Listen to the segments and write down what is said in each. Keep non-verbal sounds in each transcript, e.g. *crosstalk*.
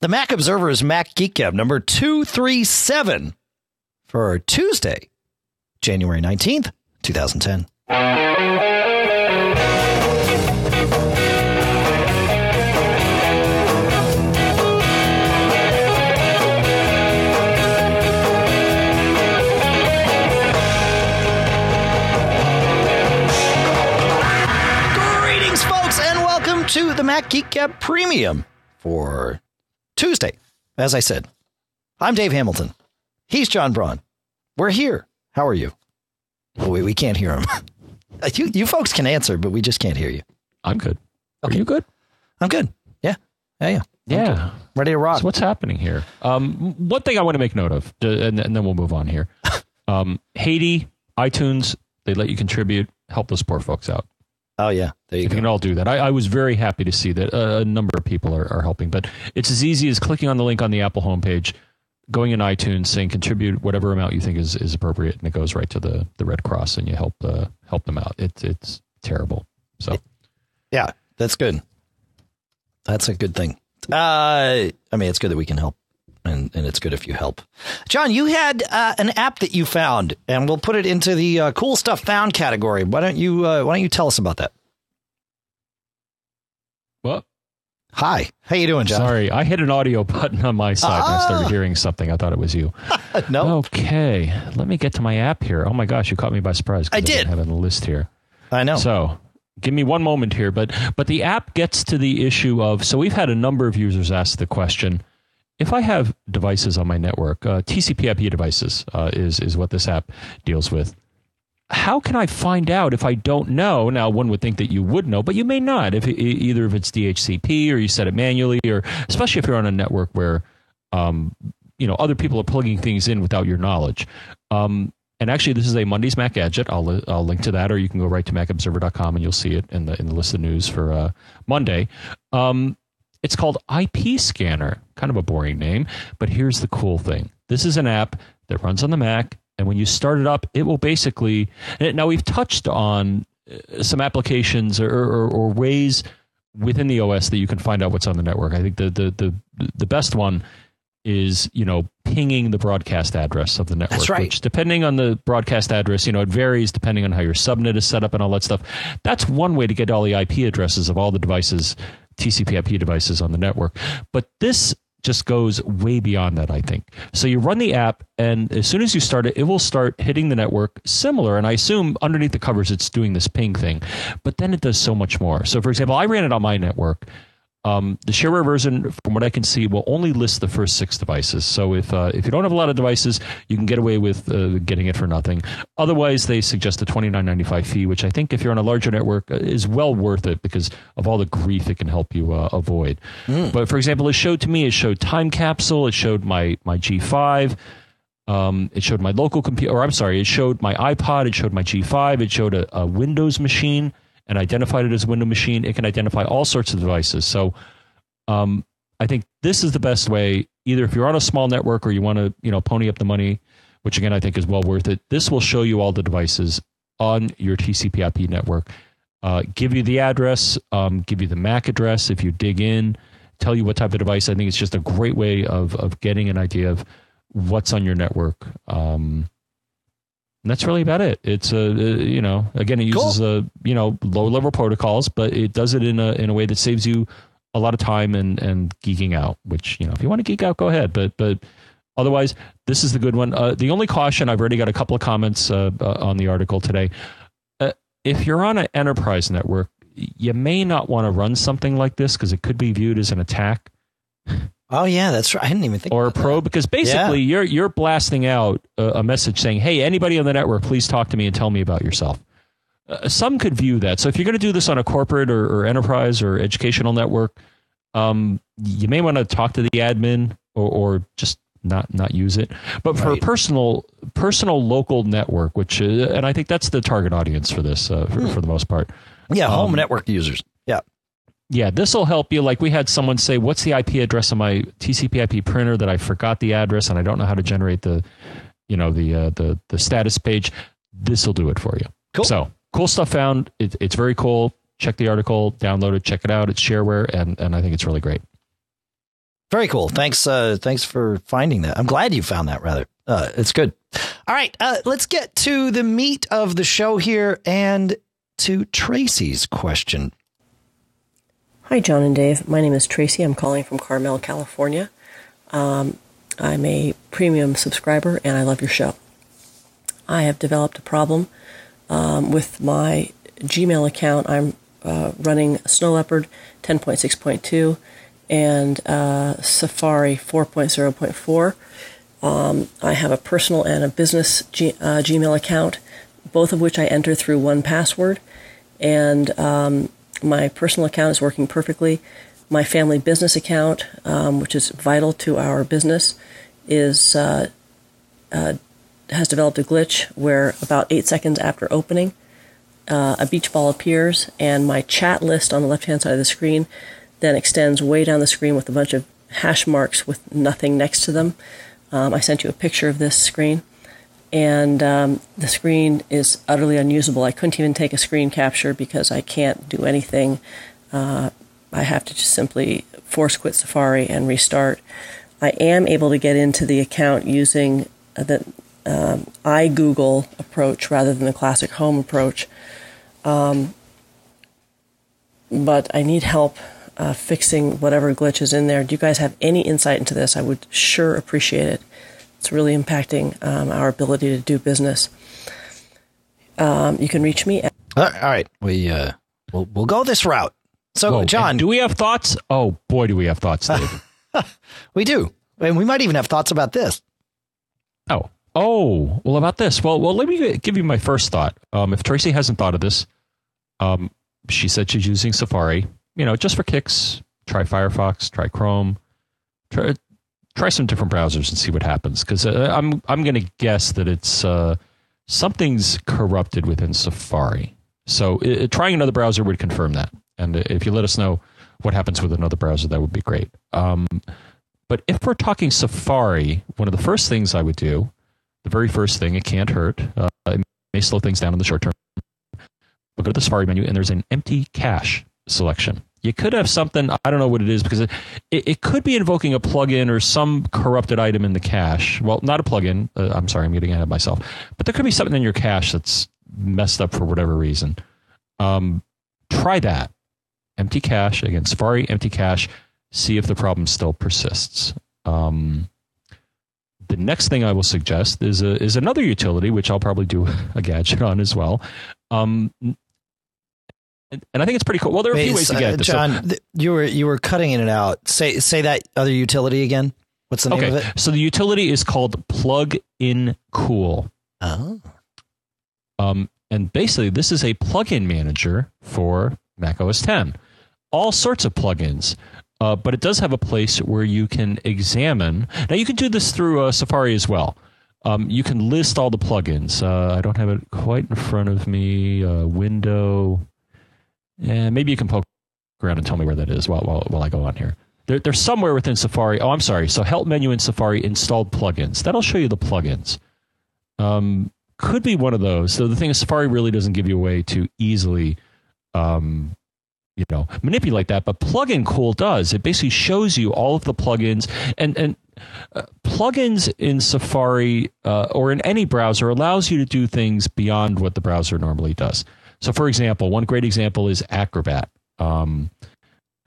The Mac Observer is Mac Geek Gab number 237 for Tuesday, January 19th, 2010. Greetings, folks, and welcome to the Mac Geek Gab Premium for Tuesday. As I said, I'm Dave Hamilton. He's John Braun. We're here. How are you? Oh, wait, we can't hear him. *laughs* you, you folks can answer, but we just can't hear you. I'm good. Okay. Are you good? I'm good. Yeah. Yeah, yeah. Yeah. Ready to rock. So what's happening here? Um, one thing I want to make note of, and, and then we'll move on here. *laughs* Um, Haiti, iTunes, they let you contribute, help those poor folks out. Oh, yeah. There you If go. can all do that. I, I was very happy to see that uh, a number of people are, are helping, but it's as easy as clicking on the link on the Apple homepage, going in iTunes, saying contribute whatever amount you think is, is appropriate, and it goes right to the, the Red Cross, and you help uh, help them out. It's it's terrible. So Yeah, that's good. That's a good thing. Uh, I mean, it's good that we can help, and, and it's good if you help. John, you had uh, an app that you found, and we'll put it into the uh, cool stuff found category. Why don't you uh, Why don't you tell us about that? well, Hi, how you doing, John? sorry, I hit an audio *laughs* button on my side, and I Ah. started hearing something. I thought it was you. *laughs* no, Okay, let me get to my app here. Oh my gosh, you caught me by surprise. I did. didn't have the list here. I know. So give me one moment here, but but the app gets to the issue of so we've had a number of users ask the question: if I have devices on my network, uh, TCP/IP devices uh, is is what this app deals with. How can I find out if I don't know? Now, one would think that you would know, but you may not. If it, either if it's DHCP or you set it manually, or especially if you're on a network where um, you know other people are plugging things in without your knowledge. Um, and actually, this is a Monday's Mac Gadget. I'll I'll link to that, or you can go right to MacObserver.com and you'll see it in the in the list of news for uh, Monday. Um, it's called IP Scanner. Kind of a boring name, but here's the cool thing: this is an app that runs on the Mac, and when you start it up, it will basically. Now we've touched on uh, some applications or, or, or ways within the OS that you can find out what's on the network. I think the the the the best one is you know pinging the broadcast address of the network. That's right. Which, depending on the broadcast address, you know it varies depending on how your subnet is set up and all that stuff. That's one way to get all the IP addresses of all the devices, TCP/IP devices on the network. But this just goes way beyond that, I think. So you run the app, and as soon as you start it, it will start hitting the network similar. And I assume underneath the covers, it's doing this ping thing. But then it does so much more. So, for example, I ran it on my network. Um, the shareware version, from what I can see, will only list the first six devices. So if uh, if you don't have a lot of devices, you can get away with uh, getting it for nothing. Otherwise, they suggest a twenty nine ninety five fee, which I think if you're on a larger network uh, is well worth it because of all the grief it can help you uh, avoid. But for example, it showed to me it showed time capsule, it showed my my G five. Um, it showed my local computer, or I'm sorry, it showed my iPod, it showed my G5, it showed a, a Windows machine and identified it as a Windows machine. It can identify all sorts of devices. So um, I think this is the best way, either if you're on a small network or you want to, you know, pony up the money, which again I think is well worth it. This will show you all the devices on your TCP/IP network, uh, give you the address, um, give you the MAC address if you dig in, tell you what type of device. I think it's just a great way of of getting an idea of what's on your network. Um, and that's really about it. It's a, uh, you know, again, it uses a, you know, low level protocols, but it does it in a in a way that saves you a lot of time and and geeking out. Which you know, if you want to geek out, go ahead. But but otherwise, this is the good one. Uh, the only caution, I've already got a couple of comments uh, uh, on the article today. Uh, if you're on an enterprise network, you may not want to run something like this because it could be viewed as an attack *laughs* oh yeah, that's right. I didn't even think. or a about pro because basically you're you're blasting out a, a message saying, "Hey, anybody on the network, please talk to me and tell me about yourself." Uh, some could view that. So if you're going to do this on a corporate or, or enterprise or educational network, um, you may want to talk to the admin or, or just not not use it. But for Right. a personal personal local network, which uh, and I think that's the target audience for this uh, for, for the most part. Yeah, home um, network users. Yeah. This will help you. Like we had someone say, "What's the IP address of my TCP/IP printer that I forgot the address and I don't know how to generate the, you know, the uh, the the status page." This will do it for you. Cool. So cool stuff found. It, it's very cool. Check the article, download it, check it out. It's shareware, and and I think it's really great. Very cool. Thanks. Uh, thanks for finding that. I'm glad you found that. Rather, uh, it's good. All right, uh, let's get to the meat of the show here and to Tracy's question. Hi, John and Dave. My name is Tracy. I'm calling from Carmel, California. Um, I'm a premium subscriber and I love your show. I have developed a problem um, with my Gmail account. I'm uh, running Snow Leopard 10.6.2 and uh, Safari 4.0.4. Um, I have a personal and a business G- uh, Gmail account, both of which I enter through one password. And um, my personal account is working perfectly. My family business account, um, which is vital to our business, is uh, uh, has developed a glitch where about eight seconds after opening, uh, a beach ball appears, and my chat list on the left hand side of the screen then extends way down the screen with a bunch of hash marks with nothing next to them. Um, I sent you a picture of this screen, and um, the screen is utterly unusable. I couldn't even take a screen capture because I can't do anything. Uh, I have to just simply force quit Safari and restart. I am able to get into the account using the um, iGoogle approach rather than the classic home approach. Um, but I need help uh, fixing whatever glitch is in there. Do you guys have any insight into this? I would sure appreciate it. It's really impacting um, our ability to do business. Um, you can reach me. At- all right, we uh, we'll we'll go this route. So, Whoa, John, do we have thoughts? Oh boy, do we have thoughts, *laughs* Dave. we do, and we might even have thoughts about this. Oh, oh, well, about this. Well, well, let me give you my first thought. Um, if Tracy hasn't thought of this, um, she said she's using Safari. You know, just for kicks. Try Firefox. Try Chrome. Try try some different browsers and see what happens. Because uh, I'm I'm going to guess that it's uh, something's corrupted within Safari. So uh, trying another browser would confirm that. And if you let us know what happens with another browser, that would be great. Um, but if we're talking Safari, one of the first things I would do, the very first thing, it can't hurt. Uh, it may slow things down in the short term. But go to the Safari menu, and there's an empty cache selection. You could have something, I don't know what it is, because it, it, could be invoking a plugin or some corrupted item in the cache. Well, not a plugin. Uh, I'm sorry, I'm getting ahead of myself. But there could be something in your cache that's messed up for whatever reason. Um, try that. Empty cache, again, Safari, empty cache, see if the problem still persists. Um, the next thing I will suggest is a, is another utility, which I'll probably do *laughs* a gadget on as well. Um, and, I think it's pretty cool. Well, there are a few ways to get uh, John, so, you were you were cutting in and out. Say say that other utility again. What's the name okay. of it? So the utility is called Plug in Cool. Oh. Um, and basically, this is a plugin manager for Mac OS 10. All sorts of plugins. Uh, but it does have a place where you can examine. Now, you can do this through uh, Safari as well. Um, you can list all the plugins. Uh, I don't have it quite in front of me. Uh, window. And maybe you can poke around and tell me where that is while, while, while I go on here. There, they're somewhere within Safari. Oh, I'm sorry. So, help menu in Safari, installed plugins. That'll show you the plugins. Um, could be one of those. So, the thing is, Safari really doesn't give you a way to easily um, you know manipulate that but plugin cool does it basically shows you all of the plugins and and uh, plugins in safari uh, or in any browser allows you to do things beyond what the browser normally does so for example one great example is acrobat um,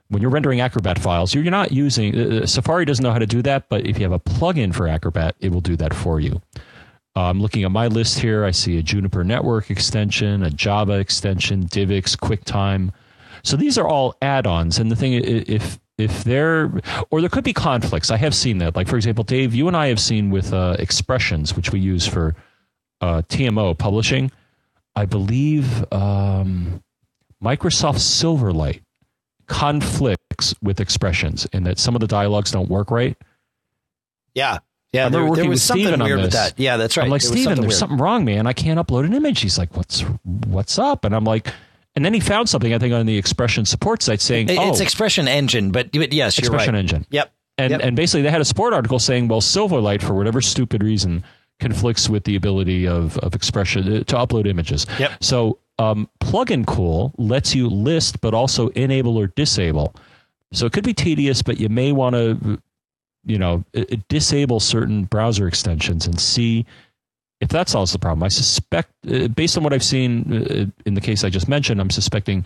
when you're rendering acrobat files you're not using uh, safari doesn't know how to do that but if you have a plugin for acrobat it will do that for you I'm looking at my list here. I see a Juniper Network extension, a Java extension, DivX, QuickTime, so these are all add-ons, and the thing if if they're or there could be conflicts. I have seen that. Like for example, Dave, you and I have seen with uh, expressions, which we use for uh, TMO publishing. I believe um, Microsoft Silverlight conflicts with expressions in that some of the dialogues don't work right. Yeah. Yeah, there, there, was something Steven weird with that. Yeah, that's right. I'm like, there Steven, something there's weird. something wrong, man. I can't upload an image. He's like, what's what's up? And I'm like, and then he found something, I think, on the expression support site saying, It- oh, It's expression engine, but, but yes, you're expression right. engine. Yep. And, Yep. and basically, they had a support article saying, well, Silverlight, for whatever stupid reason, conflicts with the ability of, of expression uh, to upload images. Yep. So, um, Plugin Cool lets you list, but also enable or disable. So it could be tedious, but you may want to you know, disable certain browser extensions and see if that solves the problem. I suspect, uh, based on what I've seen uh, in the case I just mentioned, I'm suspecting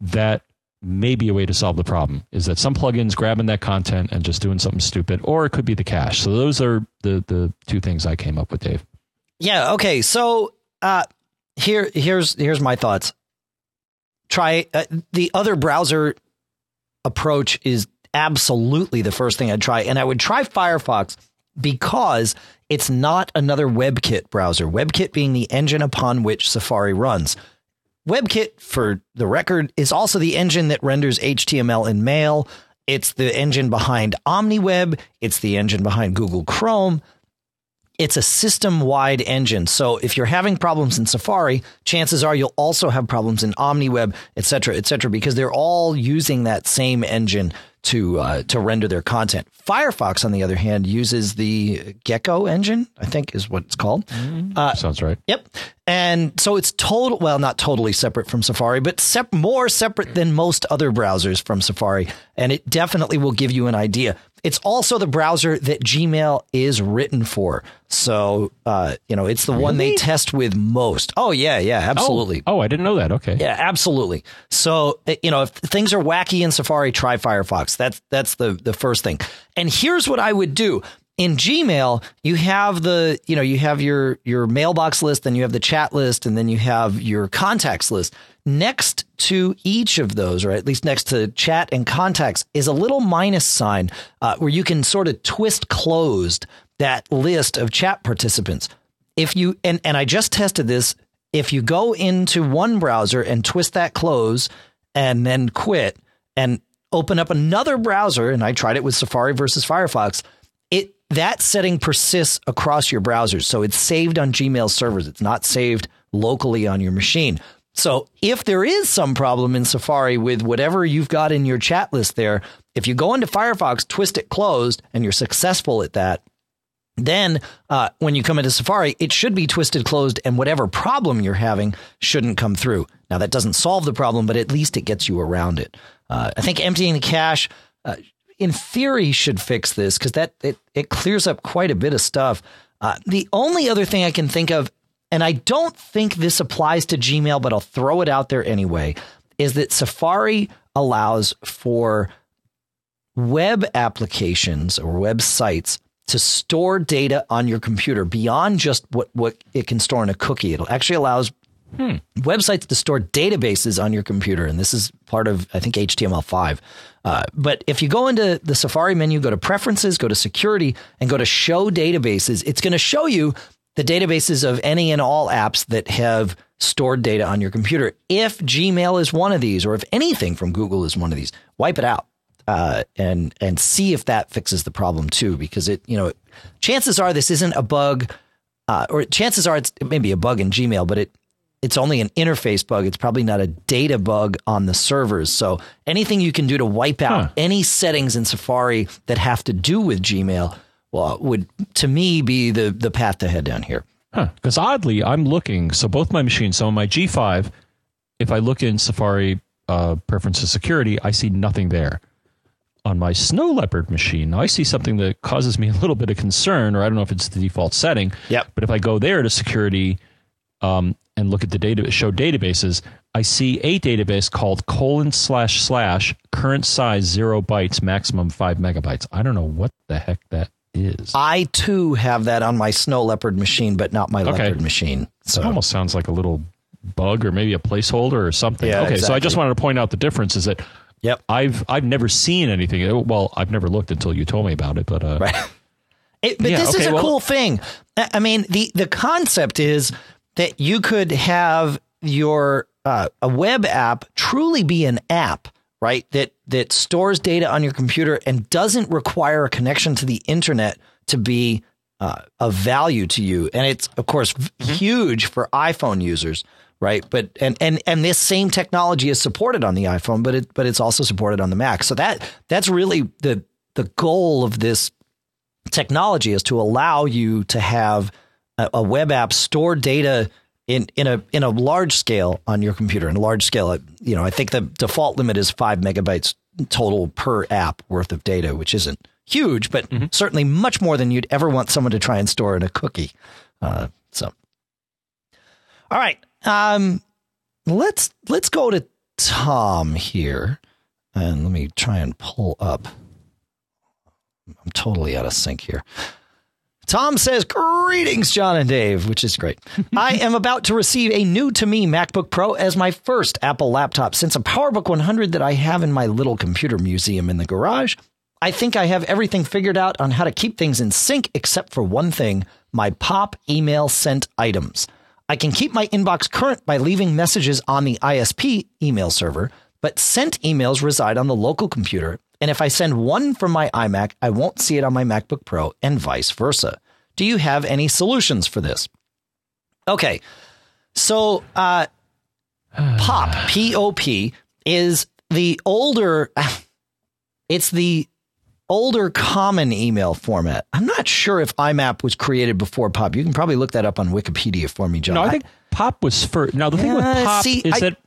that may be a way to solve the problem. Is that some plugins grabbing that content and just doing something stupid, or it could be the cache. So those are the the two things I came up with, Dave. Yeah. Okay. So uh, here here's here's my thoughts. Try uh, the other browser approach is absolutely the first thing I'd try, and I would try Firefox because it's not another WebKit browser. WebKit being the engine upon which Safari runs. WebKit, for the record, is also the engine that renders HTML in Mail. It's the engine behind OmniWeb. It's the engine behind Google Chrome. It's a system wide engine. So if you're having problems in Safari, chances are you'll also have problems in OmniWeb, et cetera, et cetera, because they're all using that same engine to uh, to render their content. Firefox, on the other hand, uses the Gecko engine. I think is what it's called. Mm-hmm. Uh, Sounds right. Yep. And so it's total. Well, not totally separate from Safari, but sep- more separate than most other browsers from Safari. And it definitely will give you an idea. It's also the browser that Gmail is written for. So, uh, you know, it's the really? one they test with most. Oh, yeah, yeah, absolutely. Oh, oh, I didn't know that. Okay. Yeah, absolutely. So, uh, you know, if things are wacky in Safari, try Firefox. That's that's the the first thing. And here's what I would do. In Gmail, you have the, you know, you have your your mailbox list, then you have the chat list, and then you have your contacts list. Next to each of those, or at least next to chat and contacts, is a little minus sign uh, where you can sort of twist closed that list of chat participants. If you and and I just tested this, if you go into one browser and twist that close and then quit and open up another browser, and I tried it with Safari versus Firefox, it that setting persists across your browsers. So it's saved on Gmail servers. It's not saved locally on your machine. So if there is some problem in Safari with whatever you've got in your chat list there, if you go into Firefox, twist it closed, and you're successful at that, then uh, when you come into Safari, it should be twisted closed, and whatever problem you're having shouldn't come through. Now that doesn't solve the problem, but at least it gets you around it. Uh, I think emptying the cache, uh, in theory, should fix this because that it, it clears up quite a bit of stuff. Uh, the only other thing I can think of and I don't think this applies to Gmail, but I'll throw it out there anyway, is that Safari allows for web applications or websites to store data on your computer beyond just what, what it can store in a cookie. It actually allows hmm. websites to store databases on your computer. And this is part of, I think, HTML5. Uh, but if you go into the Safari menu, go to Preferences, go to Security, and go to Show Databases, it's going to show you the databases of any and all apps that have stored data on your computer. If Gmail is one of these, or if anything from Google is one of these, wipe it out uh, and and see if that fixes the problem too. Because it, you know, chances are this isn't a bug, uh, or chances are it's it may be a bug in Gmail, but it it's only an interface bug. It's probably not a data bug on the servers. So anything you can do to wipe out huh. any settings in Safari that have to do with Gmail well, would to me be the the path to head down here. Because huh. oddly, I'm looking. So both my machines. So on my G5, if I look in Safari uh, preferences security, I see nothing there. On my Snow Leopard machine, now I see something that causes me a little bit of concern, or I don't know if it's the default setting. Yep. But if I go there to security um, and look at the data, show databases, I see a database called colon slash slash current size zero bytes, maximum five megabytes. I don't know what the heck that is. I too have that on my snow leopard machine, but not my okay. leopard machine. So it almost sounds like a little bug or maybe a placeholder or something. Yeah, okay, exactly. so I just wanted to point out the difference is that yep. I've I've never seen anything. Well, I've never looked until you told me about it, but uh, right. *laughs* It, but yeah, this okay, is a well, cool thing. I mean, the the concept is that you could have your uh, a web app truly be an app right? That that stores data on your computer and doesn't require a connection to the internet to be uh, of value to you. And it's of course mm-hmm. huge for iPhone users, right? But and and and this same technology is supported on the iPhone, but it but it's also supported on the Mac. So that that's really the the goal of this technology is to allow you to have a, a web app store data in in a in a large scale on your computer in a large scale you know i think the default limit is 5 megabytes total per app worth of data, which isn't huge, but Mm-hmm. certainly much more than you'd ever want someone to try and store in a cookie. Uh, so, all right, um, let's let's go to Tom here, and let me try and pull up. I'm totally out of sync here. Tom says, Greetings, John and Dave, which is great. *laughs* I am about to receive a new to me MacBook Pro as my first Apple laptop since a PowerBook 100 that I have in my little computer museum in the garage. I think I have everything figured out on how to keep things in sync except for one thing my pop email sent items. I can keep my inbox current by leaving messages on the ISP email server, but sent emails reside on the local computer. And if I send one from my iMac, I won't see it on my MacBook Pro and vice versa. Do you have any solutions for this? Okay. So, uh, POP, *sighs* P O P, is the older, *sighs* it's the older common email format. I'm not sure if IMAP was created before POP. You can probably look that up on Wikipedia for me, John. No, I think Pop was first. Now the thing with Uh, Pop see, is I- that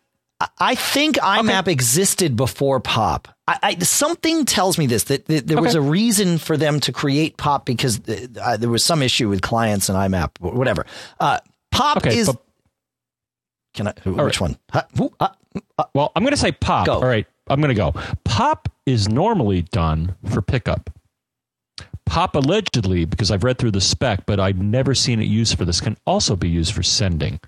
I think IMAP existed before POP. I, I, something tells me this that, that there was a reason for them to create POP because uh, there was some issue with clients and IMAP, or whatever. Uh, POP Okay, is. but- can I? Who, which right. one? Who, uh, Well, I'm going to say pop. Go. All right, I'm going to go. Pop is normally done for pickup. Pop allegedly, because I've read through the spec, but I've never seen it used for this, can also be used for sending.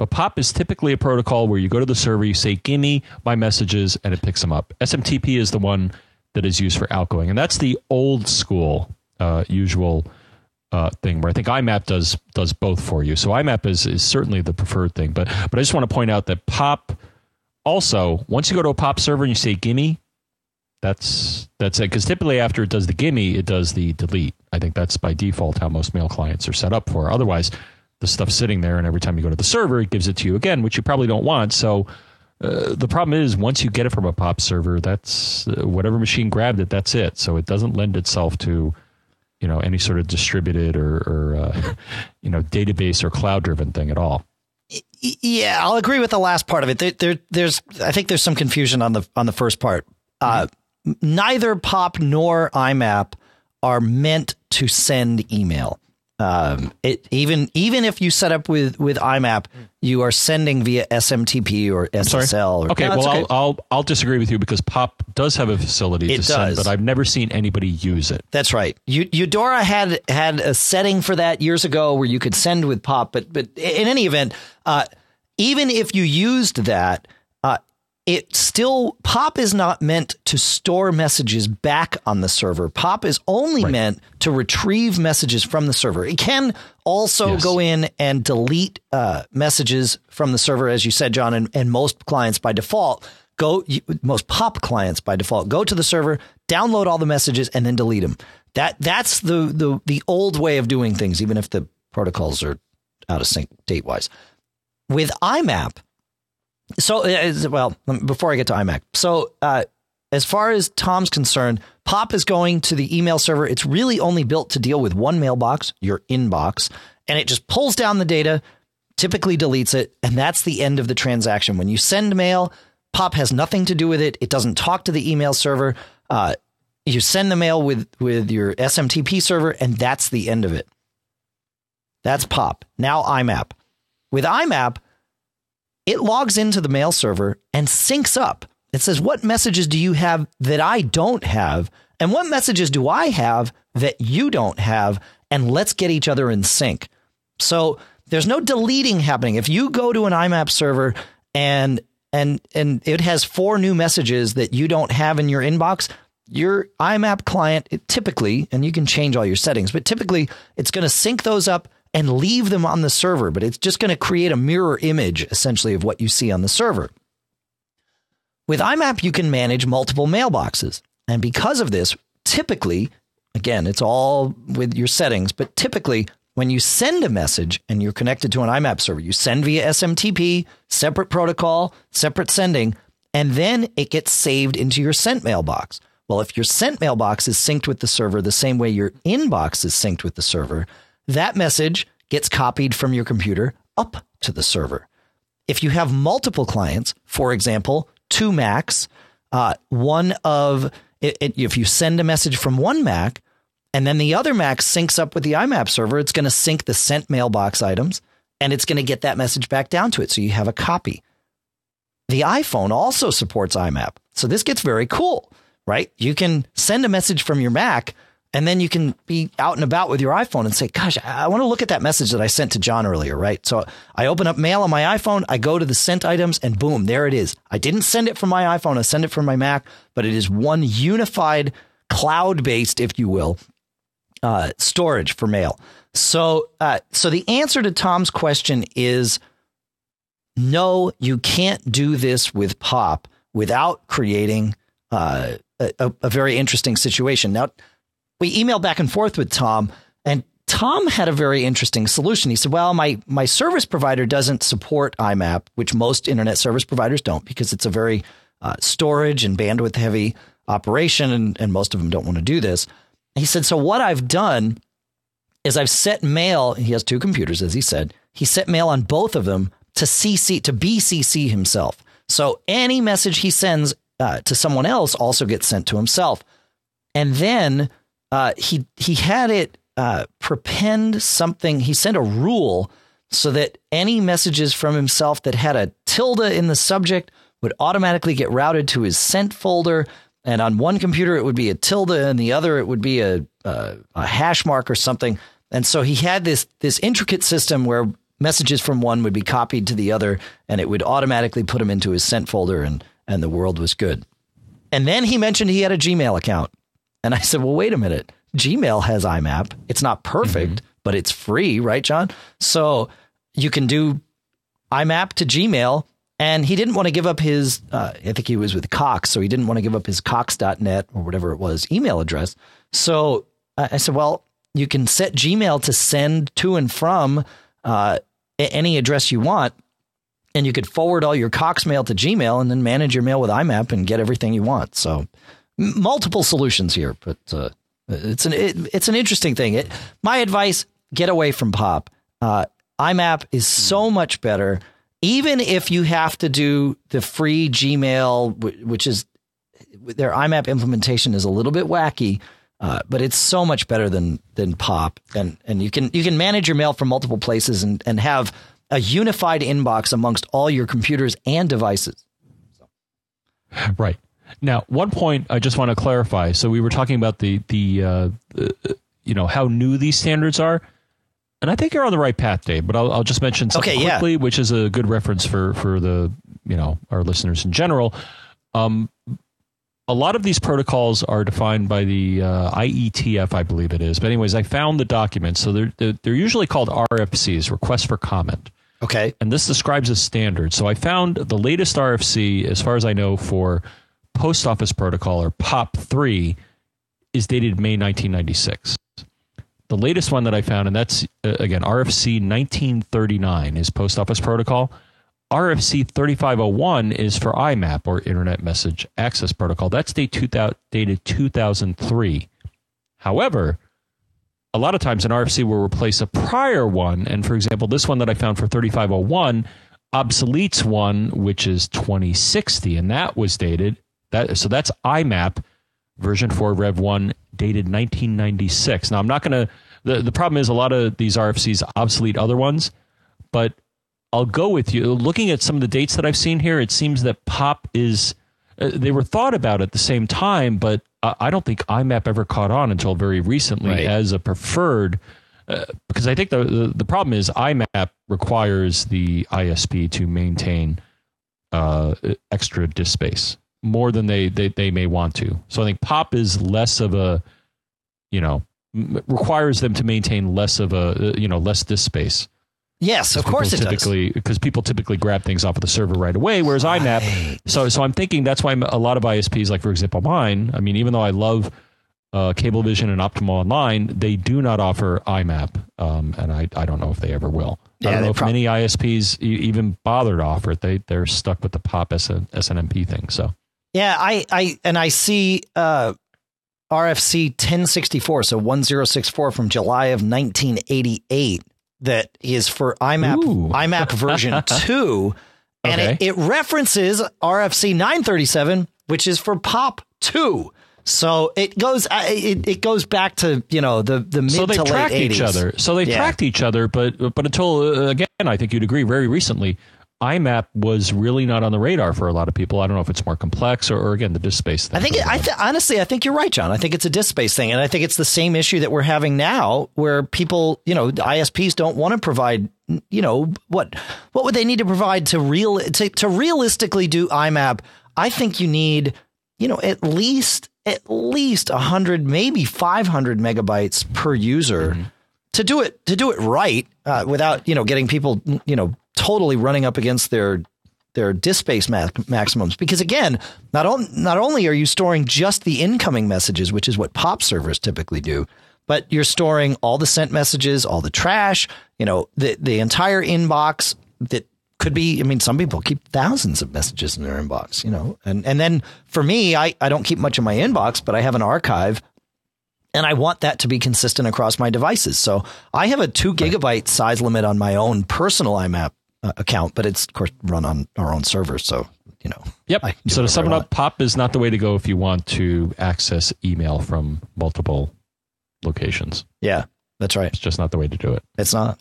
But POP is typically a protocol where you go to the server, you say, "Give me my messages," and it picks them up. SMTP is the one that is used for outgoing, and that's the old school, uh, usual uh, thing where I think IMAP does does both for you. So IMAP is is certainly the preferred thing. But but I just want to point out that POP also once you go to a POP server and you say "Gimme," that's that's it. Because typically after it does the "Gimme," it does the delete. I think that's by default how most mail clients are set up for. Otherwise, the stuff sitting there, and every time you go to the server, it gives it to you again, which you probably don't want. So. Uh, the problem is once you get it from a pop server that's uh, whatever machine grabbed it that's it so it doesn't lend itself to you know any sort of distributed or, or uh, *laughs* you know database or cloud driven thing at all yeah, I'll agree with the last part of it. There, there, there's, I think there's some confusion on the on the first part. Uh, neither POP nor IMAP are meant to send email. Um, it even even if you set up with with IMAP, you are sending via SMTP or SSL. Or, okay No, well I'll, I'll I'll disagree with you because pop does have a facility It to send does. but I've never seen anybody use it That's right. Eu- Eudora had had a setting for that years ago where you could send with POP, but but in any event, uh, even if you used that, it still POP is not meant to store messages back on the server. POP is only meant to retrieve messages from the server. It can also Yes. go in and delete uh, messages from the server, as you said, John, and, and most clients by default go most pop clients by default go to the server download all the messages and then delete them that that's the the the old way of doing things even if the protocols are out of sync date wise with imap so uh, well before i get to imap so uh as far as Tom's concerned, POP is going to the email server. It's really only built to deal with one mailbox, your inbox, and it just pulls down the data, typically deletes it, and that's the end of the transaction. When you send mail, POP has nothing to do with it. It doesn't talk to the email server. Uh, you send the mail with with your SMTP server, and that's the end of it. That's POP. Now IMAP. With IMAP, it logs into the mail server and syncs up. It says, What messages do you have that I don't have? And what messages do I have that you don't have? And let's get each other in sync. So there's no deleting happening. If you go to an IMAP server and and and it has four new messages that you don't have in your inbox, your IMAP client typically, and you can change all your settings, but typically it's going to sync those up and leave them on the server, but it's just going to create a mirror image essentially of what you see on the server. With IMAP, you can manage multiple mailboxes. And because of this, typically, again, it's all with your settings, but typically, when you send a message and you're connected to an IMAP server, you send via SMTP, separate protocol, separate sending, and then it gets saved into your sent mailbox. Well, if your sent mailbox is synced with the server the same way your inbox is synced with the server, that message gets copied from your computer up to the server. If you have multiple clients, for example, two Macs, uh, one of it, it, if you send a message from one Mac and then the other Mac syncs up with the IMAP server, it's going to sync the sent mailbox items and it's going to get that message back down to it. So you have a copy. The iPhone also supports IMAP. So this gets very cool, right? You can send a message from your Mac and then you can be out and about with your iPhone and say, gosh, I want to look at that message that I sent to John earlier, right? So I open up mail on my iPhone, I go to the sent items, and boom, there it is. I didn't send it from my iPhone, I send it from my Mac, but it is one unified cloud based, if you will, uh, storage for mail. So, uh, so the answer to Tom's question is no, you can't do this with POP without creating uh, a, a very interesting situation. Now, we emailed back and forth with Tom, and Tom had a very interesting solution. He said, "Well, my my service provider doesn't support IMAP, which most internet service providers don't, because it's a very uh, storage and bandwidth heavy operation, and, and most of them don't want to do this." He said, "So what I've done is I've set mail. He has two computers, as he said. He set mail on both of them to CC to BCC himself. So any message he sends uh, to someone else also gets sent to himself, and then." Uh, he he had it uh, prepend something. He sent a rule so that any messages from himself that had a tilde in the subject would automatically get routed to his sent folder. And on one computer it would be a tilde, and the other it would be a, a, a hash mark or something. And so he had this this intricate system where messages from one would be copied to the other, and it would automatically put them into his sent folder, and and the world was good. And then he mentioned he had a Gmail account. And I said, well, wait a minute. Gmail has IMAP. It's not perfect, mm-hmm. but it's free, right, John? So you can do IMAP to Gmail. And he didn't want to give up his, uh, I think he was with Cox, so he didn't want to give up his Cox.net or whatever it was email address. So I said, well, you can set Gmail to send to and from uh, any address you want. And you could forward all your Cox mail to Gmail and then manage your mail with IMAP and get everything you want. So multiple solutions here, but uh, it's an it, it's an interesting thing. It, my advice: get away from pop. Uh, IMAP is so much better. Even if you have to do the free Gmail, which is their IMAP implementation is a little bit wacky, uh, but it's so much better than than POP, and and you can you can manage your mail from multiple places and and have a unified inbox amongst all your computers and devices. Right. Now, one point I just want to clarify. So we were talking about the the, uh, you know how new these standards are, and I think you're on the right path, Dave. But I'll, I'll just mention something okay, quickly, yeah. which is a good reference for for the you know our listeners in general. Um, a lot of these protocols are defined by the uh, IETF, I believe it is. But anyways, I found the documents. So they're, they're, they're usually called RFCs, requests for comment. Okay. And this describes a standard. So I found the latest RFC, as far as I know, for Post Office Protocol, or POP3, is dated May 1996. The latest one that I found, and that's uh, again RFC 1939 is Post Office Protocol. RFC 3501 is for IMAP or Internet Message Access Protocol. That's date 2000, dated 2003. However, a lot of times an RFC will replace a prior one. And for example, this one that I found for 3501 obsoletes one, which is 2060, and that was dated that so that's IMAP version 4 Rev 1 dated 1996. Now I'm not going to the the problem is a lot of these RFCs obsolete other ones, but I'll go with you. Looking at some of the dates that I've seen here, it seems that POP is uh, they were thought about at the same time, but I don't think IMAP ever caught on until very recently right. as a preferred. Uh, because I think the, the, the problem is IMAP requires the ISP to maintain uh, extra disk space more than they, they, they may want to. So I think pop is less of a, you know, m- requires them to maintain less of a, uh, you know, less disk space. Yes, of course it typically, does. Because people typically grab things off of the server right away, whereas right. IMAP. So, so I'm thinking that's why a lot of ISPs, like for example mine. I mean, even though I love uh, Cablevision and Optimum Online, they do not offer IMAP, um, and I, I don't know if they ever will. Yeah, I don't know if prob- many ISPs even bother to offer it. They they're stuck with the POP SNMP thing. So yeah, I, I and I see uh, RFC 1064, so 1064 from July of 1988 that is for IMAP Ooh. IMAP version *laughs* 2 and okay. it, it references RFC 937 which is for POP two. So it goes uh, it, it goes back to you know the the mid so they to late tracked 80s. each other. So they Yeah. tracked each other, but but until uh, again, I think you'd agree. Very recently, IMAP was really not on the radar for a lot of people. I don't know if it's more complex or, or again the disk space thing. I think, I th- honestly, I think you're right, John. I think it's a disk space thing, and I think it's the same issue that we're having now, where people, you know, the ISPs don't want to provide, you know, what what would they need to provide to real to, to realistically do IMAP? I think you need, you know, at least at least hundred, maybe five hundred megabytes per user to do it to do it right uh, without you know getting people you know totally running up against their their disk space ma- maximums because again not on, not only are you storing just the incoming messages which is what pop servers typically do but you're storing all the sent messages all the trash you know the the entire inbox that could be i mean some people keep thousands of messages in their inbox you know and and then for me i i don't keep much in my inbox but i have an archive and I want that to be consistent across my devices. So I have a two gigabyte size limit on my own personal IMAP uh, account, but it's of course run on our own servers. So you know, Yep. I can do So to sum it up, POP is not the way to go if you want to access email from multiple locations. yeah, that's right. It's just not the way to do it. It's not.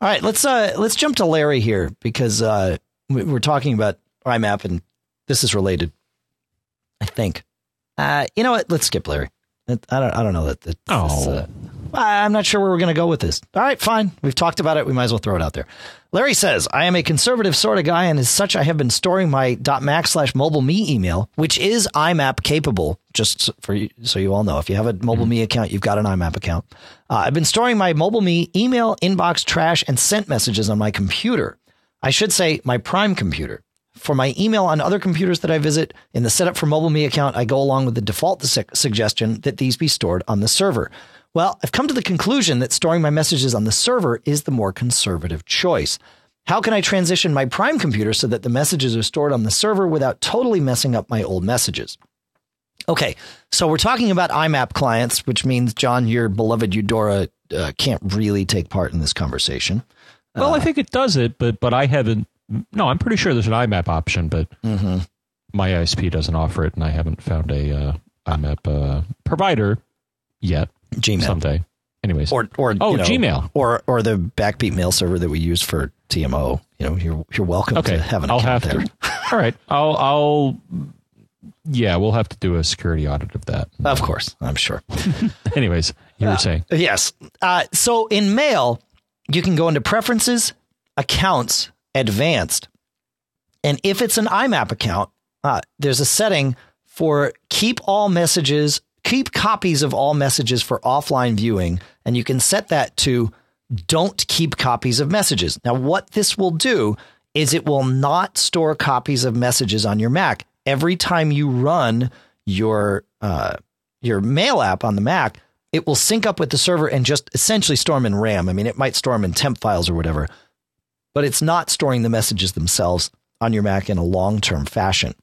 All right, let's uh let's jump to Larry here because uh we- we're talking about IMAP and this is related. I think. Uh, you know what? Let's skip Larry. I don't. I don't know that. that this, Oh. uh, I'm not sure where we're going to go with this. All right, fine. We've talked about it. We might as well throw it out there. Larry says, I am a conservative sort of guy, and as such, I have been storing my .mac slash mobile me email, which is IMAP capable. Just for you, so you all know, if you have a mobile me account, you've got an IMAP account. Uh, I've been storing my mobile me email, inbox, trash, and sent messages on my computer. I should say my Prime computer. For my email on other computers that I visit, in the setup for Mobile Me account, I go along with the default su- suggestion that these be stored on the server. Well, I've come to the conclusion that storing my messages on the server is the more conservative choice. How can I transition my Prime computer so that the messages are stored on the server without totally messing up my old messages? Okay, so we're talking about IMAP clients, which means, John, your beloved Eudora uh, can't really take part in this conversation. Well, I think it does it, but but I haven't. No, I'm pretty sure there's an IMAP option, but Mm-hmm. my ISP doesn't offer it, and I haven't found a uh, IMAP uh, provider yet. Gmail. Someday, anyways. or or Oh, you know, Gmail. or or the Backbeat mail server that we use for TMO. You know, you're you're welcome okay, to have an I'll account have there. to. *laughs* All right, I'll I'll. Yeah, we'll have to do a security audit of that. Of course, I'm sure. *laughs* Anyways, you were saying. Yes. Uh, so in Mail, you can go into Preferences, Accounts, Advanced, and if it's an IMAP account, uh, there's a setting for keep all messages, keep copies of all messages for offline viewing, and you can set that to don't keep copies of messages. Now, what this will do is it will not store copies of messages on your Mac. Every time you run your uh, your mail app on the Mac, it will sync up with the server and just essentially store them in RAM. I mean, it might store them in temp files or whatever, but it's not storing the messages themselves on your Mac in a long term fashion.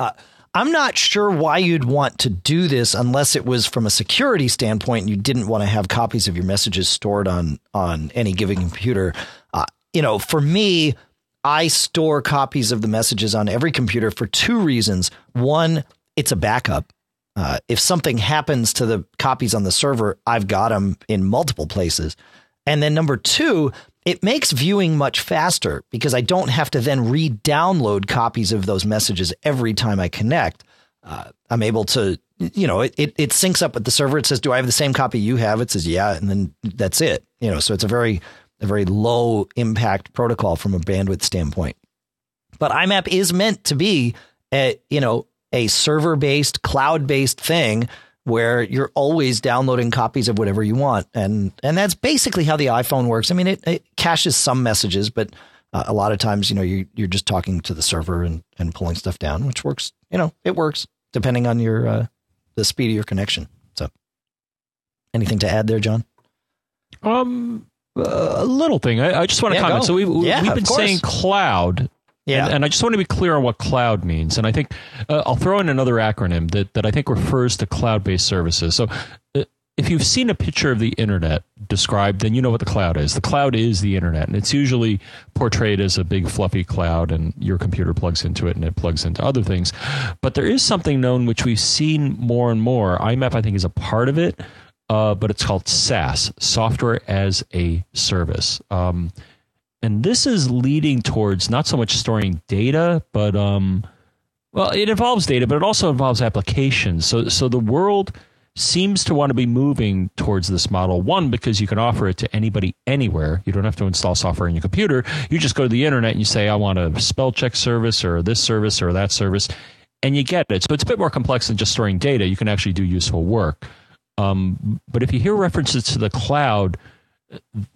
Uh, I'm not sure why you'd want to do this unless it was from a security standpoint and you didn't want to have copies of your messages stored on on any given computer. Uh, you know, for me, I store copies of the messages on every computer for two reasons. One, it's a backup. Uh, if something happens to the copies on the server, I've got them in multiple places. And then number two, it makes viewing much faster because I don't have to then re download copies of those messages every time I connect. Uh, I'm able to, you know, it, it, it syncs up with the server. It says, Do I have the same copy you have? It says, Yeah. And then that's it. You know, so it's a very, a very low impact protocol from a bandwidth standpoint. But IMAP is meant to be a, you know, a server based, cloud based thing where you're always downloading copies of whatever you want. And, and that's basically how the iPhone works. I mean, it, it caches some messages, but uh, a lot of times, you know, you, you're just talking to the server and, and pulling stuff down, which works, you know, it works depending on your, uh, the speed of your connection. So anything to add there, John? Um, a little thing. I, I just want to Yeah, comment. go. So we, we, Yeah, we've been saying cloud. Yeah. And, and I just want to be clear on what cloud means. And I think uh, I'll throw in another acronym that, that I think refers to cloud based services. So uh, if you've seen a picture of the internet described, then you know what the cloud is. The cloud is the internet, and it's usually portrayed as a big fluffy cloud, and your computer plugs into it, and it plugs into other things. But there is something known which we've seen more and more. IMAP, I think, is a part of it, uh, but it's called SaaS, Software as a Service. Um, and this is leading towards not so much storing data, but um, well, it involves data, but it also involves applications. So, so the world seems to want to be moving towards this model. One, because you can offer it to anybody anywhere. You don't have to install software in your computer. You just go to the internet and you say, I want a spell check service or this service or that service, and you get it. So it's a bit more complex than just storing data. You can actually do useful work. Um, but if you hear references to the cloud,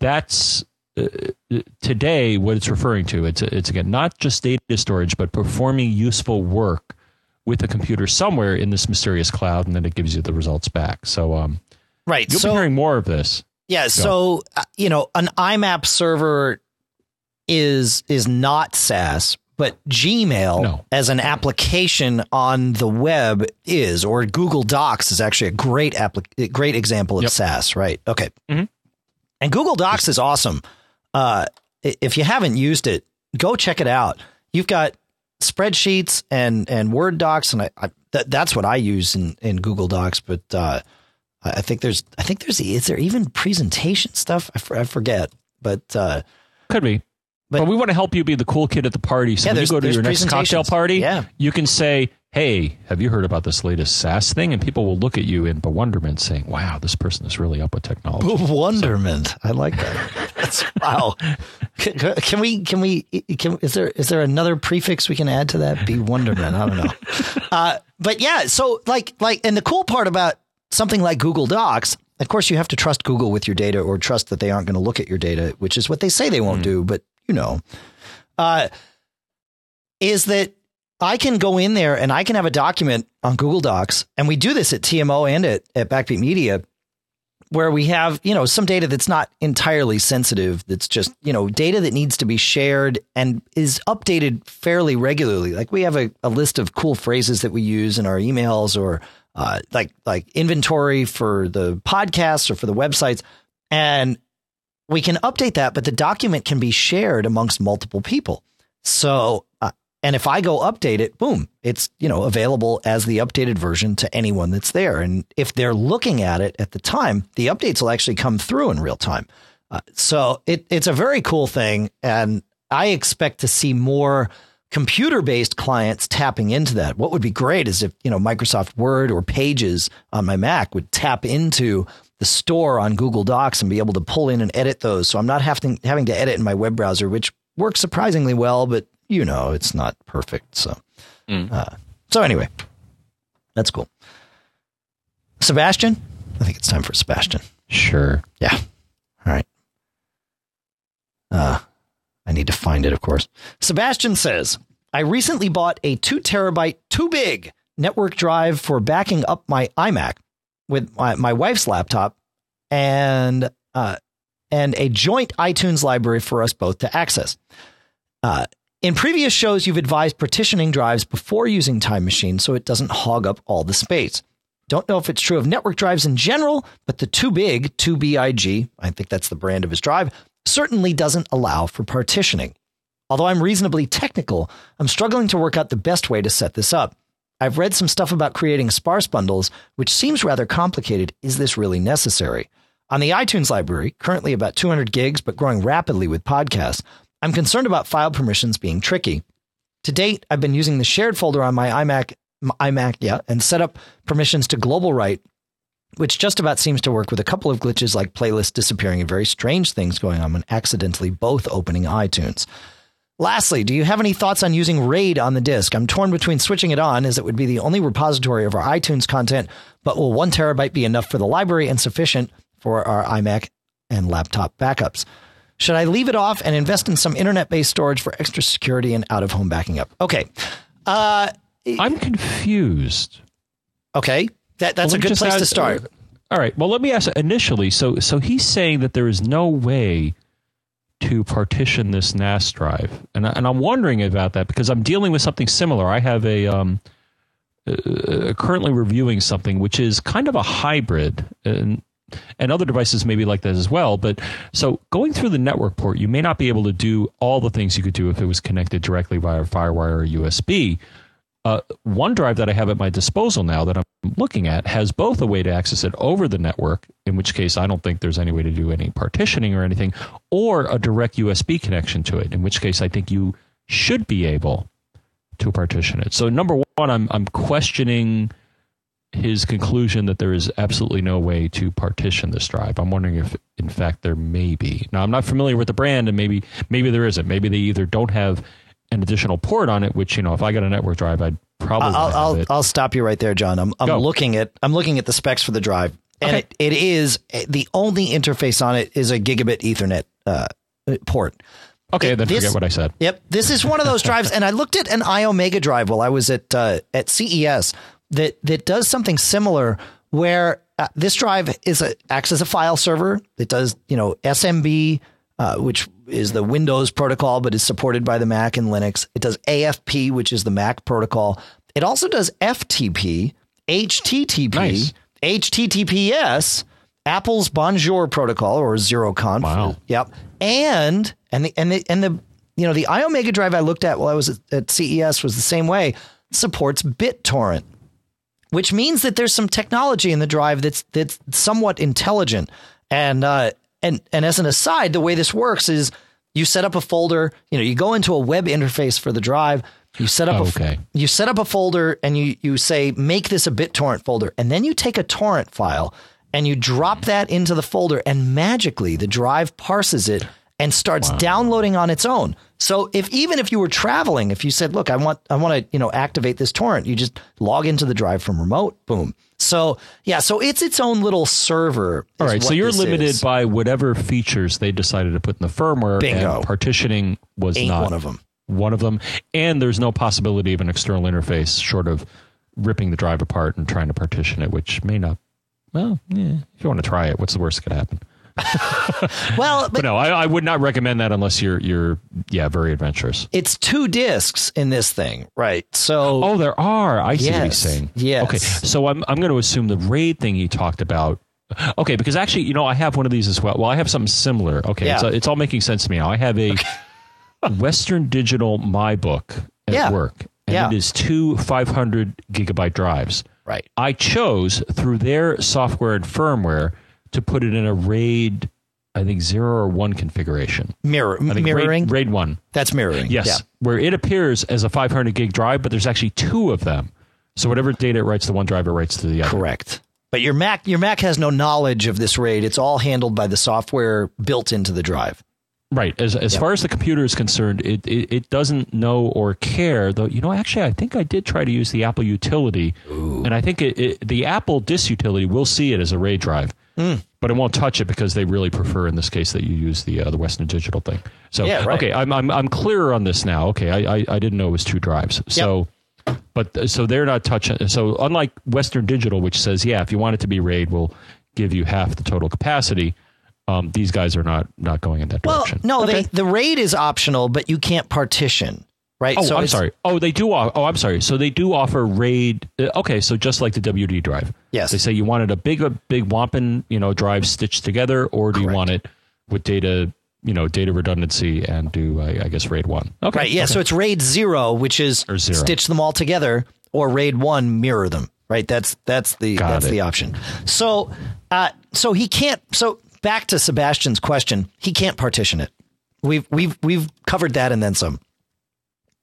that's today what it's referring to. It's, it's again not just data storage, but performing useful work with a computer somewhere in this mysterious cloud, and then it gives you the results back. So, um, right, you'll so, be hearing more of this. Yeah, Go. so uh, you know, an IMAP server is is not SaaS, but Gmail no. as an application on the web is, or Google Docs is actually a great applic- great example of yep. SaaS, right? Okay, mm-hmm. and Google Docs is awesome. Uh, if you haven't used it, go check it out. You've got spreadsheets and and Word docs, and I, I that, that's what I use in in Google Docs. But uh, I think there's I think there's is there even presentation stuff? I, I forget, but uh, could be. But, but, we want to help you be the cool kid at the party. So yeah, when you go to your next cocktail party, yeah. you can say, hey, have you heard about this latest SaaS thing? And people will look at you in bewilderment saying, wow, this person is really up with technology. Bewilderment. So. I like that. *laughs* That's, wow. Can, can, we, can we, can, is there, is there another prefix we can add to that? Bewilderment. I don't know. *laughs* Uh, but yeah, so like, like, and the cool part about something like Google Docs, of course, you have to trust Google with your data or trust that they aren't going to look at your data, which is what they say they won't mm. do, but you know, uh, is that I can go in there and I can have a document on Google Docs, and we do this at TMO and at, at Backbeat Media, where we have, you know, some data that's not entirely sensitive, that's just, you know, data that needs to be shared and is updated fairly regularly. Like we have a, a list of cool phrases that we use in our emails or uh, like like inventory for the podcasts or for the websites. And we can update that, but the document can be shared amongst multiple people. So uh, and if I go update it, boom, it's, you know, available as the updated version to anyone that's there. And if they're looking at it at the time, the updates will actually come through in real time. Uh, so it, it's a very cool thing. And I expect to see more computer based clients tapping into that. What would be great is if, you know, Microsoft Word or Pages on my Mac would tap into the store on Google Docs and be able to pull in and edit those. So I'm not having, having to edit in my web browser, which works surprisingly well, but you know it's not perfect. So, mm. uh, so anyway, that's cool. Sebastian, I think it's time for Sebastian. Sure. Yeah. All right. Uh, I need to find it, of course. Sebastian says, I recently bought a two terabyte, too big network drive for backing up my iMac with my, my wife's laptop and, uh, and a joint iTunes library for us both to access. Uh, in previous shows, you've advised partitioning drives before using Time Machine so it doesn't hog up all the space. Don't know if it's true of network drives in general, but the Too Big, 2BIG, I think that's the brand of his drive, certainly doesn't allow for partitioning. Although I'm reasonably technical, I'm struggling to work out the best way to set this up. I've read some stuff about creating sparse bundles, which seems rather complicated. Is this really necessary? On the iTunes library, currently about 200 gigs, but growing rapidly with podcasts, I'm concerned about file permissions being tricky. To date, I've been using the shared folder on my iMac, iMac, yeah, and set up permissions to global write, which just about seems to work with a couple of glitches like playlists disappearing and very strange things going on when accidentally both opening iTunes. Lastly, do you have any thoughts on using RAID on the disk? I'm torn between switching it on, as it would be the only repository of our iTunes content, but will one terabyte be enough for the library and sufficient for our iMac and laptop backups? Should I leave it off and invest in some internet based storage for extra security and out of home backing up? Okay. Uh, I'm confused. Okay. That, that's well, a good place ask, to start. all right. Well, let me ask initially. So, so he's saying that there is no way to partition this NAS drive, and and I'm wondering about that because I'm dealing with something similar. I have a um, uh, currently reviewing something which is kind of a hybrid, and and other devices may be like that as well. But so going through the network port, you may not be able to do all the things you could do if it was connected directly via FireWire or USB. Uh, One drive that I have at my disposal now that I'm looking at has both a way to access it over the network, in which case I don't think there's any way to do any partitioning or anything, or a direct USB connection to it, in which case I think you should be able to partition it. So number one, I'm I'm questioning his conclusion that there is absolutely no way to partition this drive. I'm wondering if, in fact, there may be. Now, I'm not familiar with the brand, and maybe maybe there isn't. Maybe they either don't have an additional port on it, which you know, if I got a network drive, I'd probably. I'll I'll. I'll stop you right there, John. I'm I'm Go. looking at I'm looking at the specs for the drive, and Okay. it, it is the only interface on it is a gigabit Ethernet uh, port. okay, then this- forget what I said. Yep, this is one of those drives, and I looked at an Iomega drive while I was at uh, at CES that that does something similar, where uh, this drive is a, acts as a file server. It does you know SMB, uh, which is the Windows protocol, but is supported by the Mac and Linux. It does AFP, which is the Mac protocol. It also does FTP, HTTP, Nice. HTTPS, Apple's Bonjour protocol or Zeroconf. Wow. Yep. And and the and the and the you know the Iomega drive I looked at while I was at, at CES was the same way. Supports BitTorrent, which means that there's some technology in the drive that's that's somewhat intelligent. And uh, and and as an aside, the way this works is you set up a folder. You know, you go into a web interface for the drive. You set up a Okay. you set up a folder and you you say make this a BitTorrent folder, and then you take a torrent file and you drop that into the folder, and magically the drive parses it and starts downloading on its own. So if even if you were traveling, if you said, "Look, I want I want to you know activate this torrent," you just log into the drive from remote. Boom. So yeah, so it's its own little server. All right, so you're limited is. by whatever features they decided to put in the firmware, Bingo. and partitioning was Ain't not one of them. One of them, and there's no possibility of an external interface short of ripping the drive apart and trying to partition it, which may not. Well, yeah, if you want to try it, what's the worst that could happen? *laughs* Well, But but no, I, I would not recommend that unless you're you're yeah very adventurous. it's two discs in this thing, right? So Oh, there are. I see what he's Yes, saying. yes. Okay, so I'm I'm going to assume the raid thing he talked about. Okay, because actually, you know, I have one of these as well. Well, I have something similar. Okay, Yeah. so it's all making sense to me now. I have a *laughs* Western Digital My Book at Yeah. work, and Yeah. it is two 500 gigabyte drives. right. I chose through their software and firmware to put it in a RAID, I think zero or one configuration. Mirror mirroring. RAID, RAID one. That's mirroring. Yes, Yeah. where it appears as a 500 gig drive, but there's actually two of them. So whatever data it writes to one drive, it writes to the other. Correct. But your Mac your Mac has no knowledge of this RAID. It's all handled by the software built into the drive. Right. As as far as the computer is concerned, it, it it doesn't know or care. Though you know, actually, I think I did try to use the Apple utility, and I think it, it, the Apple Disk Utility will see it as a RAID drive. Hmm. But it won't touch it because they really prefer, in this case, that you use the uh, the Western Digital thing. So, Yeah, right. okay, I'm, I'm I'm clearer on this now. Okay, I, I I didn't know it was two drives. So, but uh, so they're not touching. So unlike Western Digital, which says, yeah, if you want it to be RAID, we'll give you half the total capacity. Um, these guys are not not going in that Well, direction. no, Okay. they, the RAID is optional, but you can't partition, right? Oh, So I'm sorry. Oh, they do. Oh, I'm sorry. So they do offer RAID. uh, Okay, so just like the WD drive. Yes. They say you wanted a big, a big wampin, you know, drive stitched together, or do you want it with data, you know, data redundancy and do I, I guess RAID one? Okay. Right. Yeah. okay. So it's RAID zero, which is zero. stitch them all together, or RAID one, mirror them. Right. That's that's the Got that's it. the option. So, uh, so he can't. So back to Sebastian's question, he can't partition it. We've we've we've covered that and then some.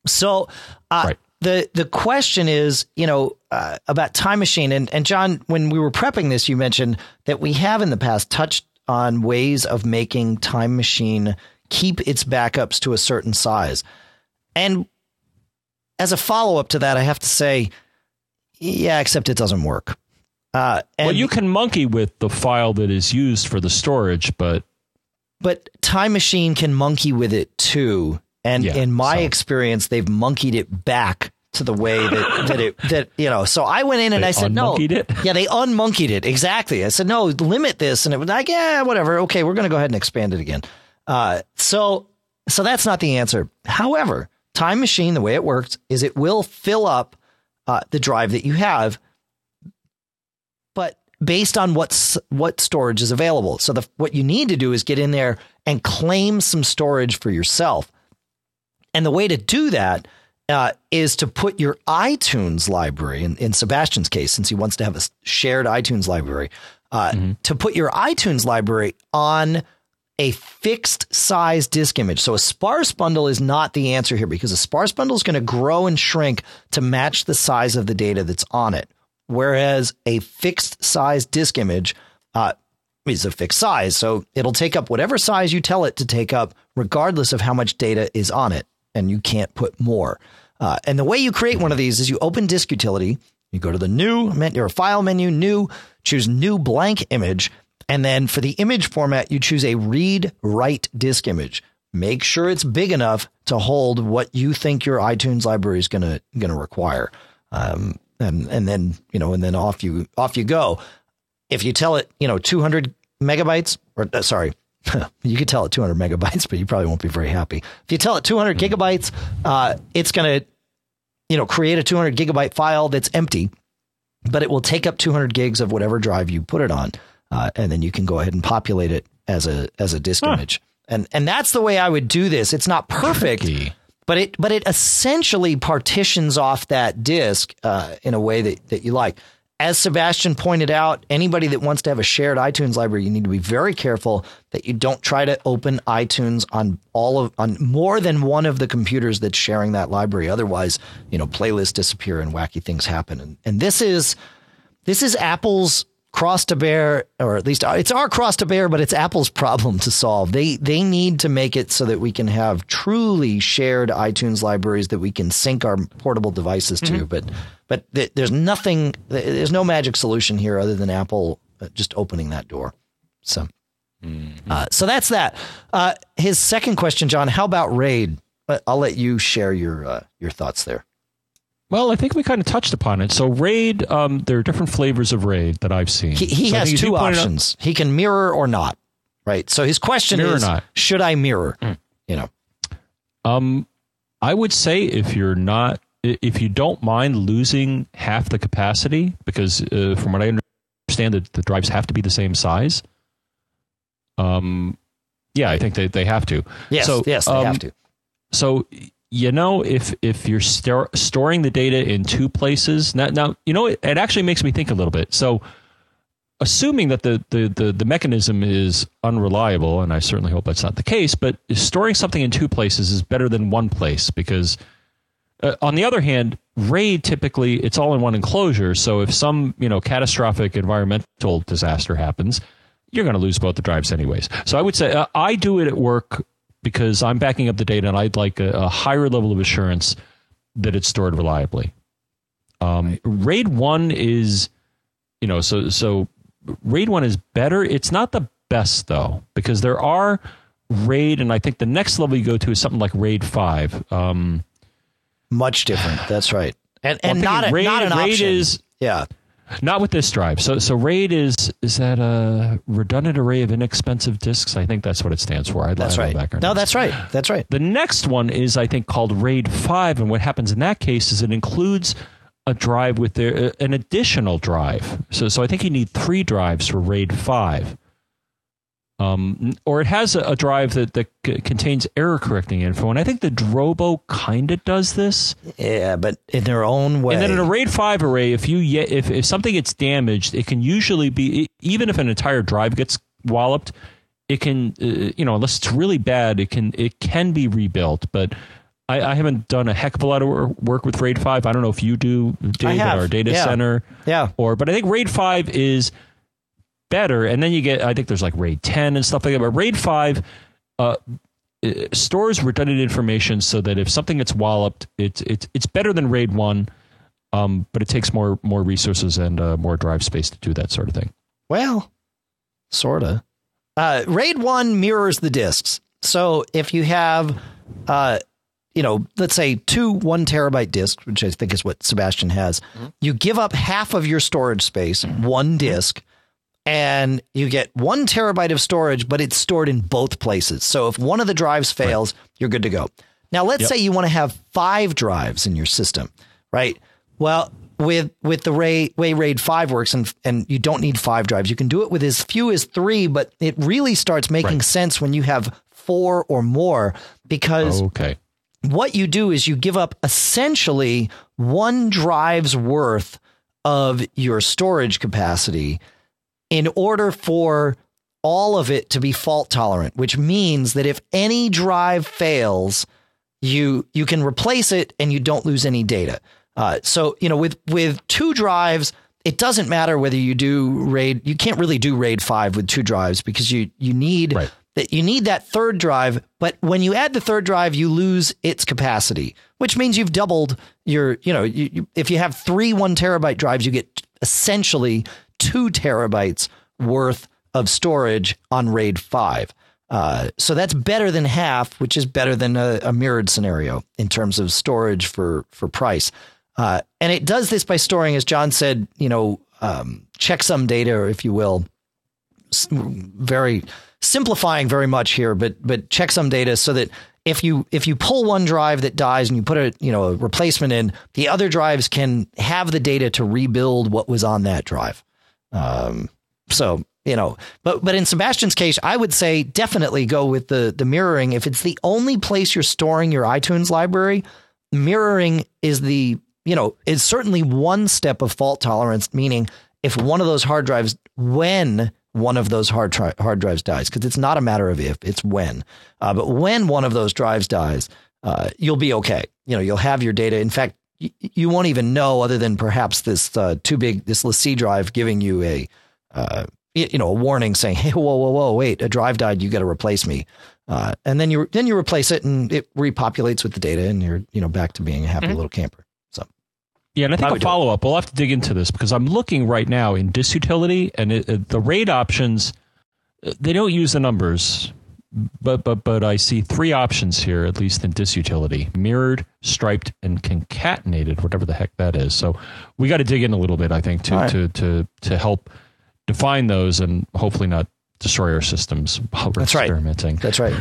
So, uh, Right. the the question is, you know, uh, about Time Machine and and John, when we were prepping this, you mentioned that we have in the past touched on ways of making Time Machine keep its backups to a certain size, and as a follow up to that, I have to say, yeah, except it doesn't work. Uh, and well, you can monkey with the file that is used for the storage, but but Time Machine can monkey with it too. And Yeah, in my so- experience, they've monkeyed it back to the way that, that it that you know. So I went in and They I said no. it? Yeah, they unmonkeyed it exactly. I said no, limit this, and it was like yeah, whatever. Okay, we're going to go ahead and expand it again. Uh, so so that's not the answer. However, Time Machine, the way it works is it will fill up uh, the drive that you have, but based on what's what storage is available. So the what you need to do is get in there and claim some storage for yourself. And the way to do that uh, is to put your iTunes library, in, in Sebastian's case, since he wants to have a shared iTunes library, uh, mm-hmm. to put your iTunes library on a fixed size disk image. So a sparse bundle is not the answer here because a sparse bundle is going to grow and shrink to match the size of the data that's on it. Whereas a fixed size disk image uh, is a fixed size. So it'll take up whatever size you tell it to take up, regardless of how much data is on it. And you can't put more. Uh, and the way you create one of these is you open disk utility, you go to the new menu or file menu, new, choose new blank image. And then for the image format, you choose a read write disk image. Make sure it's big enough to hold what you think your iTunes library is going to going to require. Um, and and then you know, and then off you off you go. If you tell it, you know, 200 megabytes, or uh, sorry, *laughs* you could tell it 200 megabytes, but you probably won't be very happy. If you tell it 200 mm-hmm. gigabytes, uh, it's going to, you know, create a 200 gigabyte file that's empty, but it will take up 200 gigs of whatever drive you put it on, uh, and then you can go ahead and populate it as a as a disk huh. image. And and that's the way I would do this. It's not perfect, but it but it essentially partitions off that disk uh, in a way that that you like as Sebastian pointed out, anybody that wants to have a shared iTunes library, you need to be very careful that you don't try to open iTunes on all of on more than one of the computers that's sharing that library. Otherwise, you know, playlists disappear and wacky things happen. And and this is this is Apple's cross to bear, or at least it's our cross to bear, but it's Apple's problem to solve. They they need to make it so that we can have truly shared iTunes libraries that we can sync our portable devices to. Mm-hmm. But but th- there's nothing, there's no magic solution here other than Apple uh, just opening that door. So. Mm-hmm. Uh, so that's that. Uh, his second question, John. How about RAID? I'll let you share your uh, your thoughts there. Well, I think we kind of touched upon it. So RAID, um, there are different flavors of RAID that I've seen. He, he so has two options. He can mirror or not. Right. So his question mirror is, not. should I mirror? Mm. You know. Um, I would say if you're not, if you don't mind losing half the capacity, because uh, from what I understand, the, the drives have to be the same size. Um, yeah, I think they, they have to. Yes, so, yes, they um, have to. So you know if if you're storing the data in two places now, now you know it, it, actually makes me think a little bit. So assuming that the, the, the the mechanism is unreliable and i certainly hope that's not the case but storing something in two places is better than one place because uh, on the other hand raid typically it's all in one enclosure. So if some you know catastrophic environmental disaster happens you're going to lose both the drives anyways. So i would say uh, i do it at work because I'm backing up the data and I'd like a, a higher level of assurance that it's stored reliably. Um, right. RAID one is, you know, so so RAID one is better. It's not the best though because there are RAID, and I think the next level you go to is something like RAID five. Um, Much different. That's right, and and well, not a, RAID, not an RAID option. is yeah. Not with this drive. So so RAID is is that a redundant array of inexpensive disks? I think that's what it stands for. I, that's I right. No, that's right. That's right. The next one is I think called RAID five, and what happens in that case is it includes a drive with their, uh, an additional drive. So so I think you need three drives for RAID five. Um, or it has a, a drive that, that c- contains error correcting info. And I think the Drobo kind of does this. Yeah, but in their own way. And then in a RAID 5 array, if you if, if something gets damaged, it can usually be, even if an entire drive gets walloped, it can, uh, you know, unless it's really bad, it can it can be rebuilt. But I, I, haven't done a heck of a lot of work with RAID 5. I don't know if you do, Dave, at our data yeah. center. Yeah. Or, but I think RAID 5 is – better. And then you get, I think there's like RAID 10 and stuff like that. But RAID 5 uh, stores redundant information so that if something gets walloped, it's it's it's better than RAID 1, um, but it takes more more resources and uh, more drive space to do that sort of thing. Well, sorta. Uh, RAID 1 mirrors the disks. So if you have, uh, you know, let's say two one terabyte disks, which I think is what Sebastian has, mm-hmm. you give up half of your storage space, one disk, and you get one terabyte of storage, but it's stored in both places. So if one of the drives fails, right. you're good to go. Now, let's yep. say you want to have five drives in your system, right? Well, with with the Ray way RAID five works, and and you don't need five drives. You can do it with as few as three, but it really starts making Right. sense when you have four or more because Okay. what you do is you give up essentially one drive's worth of your storage capacity in order for all of it to be fault tolerant, which means that if any drive fails, you you can replace it and you don't lose any data. Uh, so you know with with two drives, it doesn't matter whether you do RAID. You can't really do RAID five with two drives because you you need Right. that you need that third drive. But when you add the third drive, you lose its capacity, which means you've doubled your. You know, you, you, if you have three one terabyte drives, you get essentially two terabytes worth of storage on RAID five. Uh, so that's better than half, which is better than a, a mirrored scenario in terms of storage for for price. Uh, and it does this by storing, as John said, you know, um, checksum data, if you will, very simplifying very much here, but but checksum data so that if you if you pull one drive that dies and you put a you know a replacement in, the other drives can have the data to rebuild what was on that drive. Um, so you know, but but in Sebastian's case, I would say definitely go with the the mirroring. If it's the only place you're storing your iTunes library, mirroring is the you know is certainly one step of fault tolerance. Meaning, if one of those hard drives, when one of those hard tri- hard drives dies, because it's not a matter of if, it's when. Uh, but when one of those drives dies, uh, you'll be okay. You know, you'll have your data. In fact, y- you won't even know other than perhaps this uh, too big this LaCie drive giving you a uh, you know a warning saying, "Hey, whoa, whoa, whoa, wait, a drive died. You got to replace me." Uh, and then you then you replace it, and it repopulates with the data, and you're you know back to being a happy Mhm. little camper. So Yeah, and I think I a would follow up. We'll have to dig into this because I'm looking right now in Disk Utility, and it, it- the RAID options. uh, They don't use the numbers, but but but I see three options here, at least in Disk Utility: mirrored, striped, and concatenated, whatever the heck that is. So we got to dig in a little bit, I think, to right. to to to help define those and hopefully not destroy our systems while we're That's right. experimenting. that's right.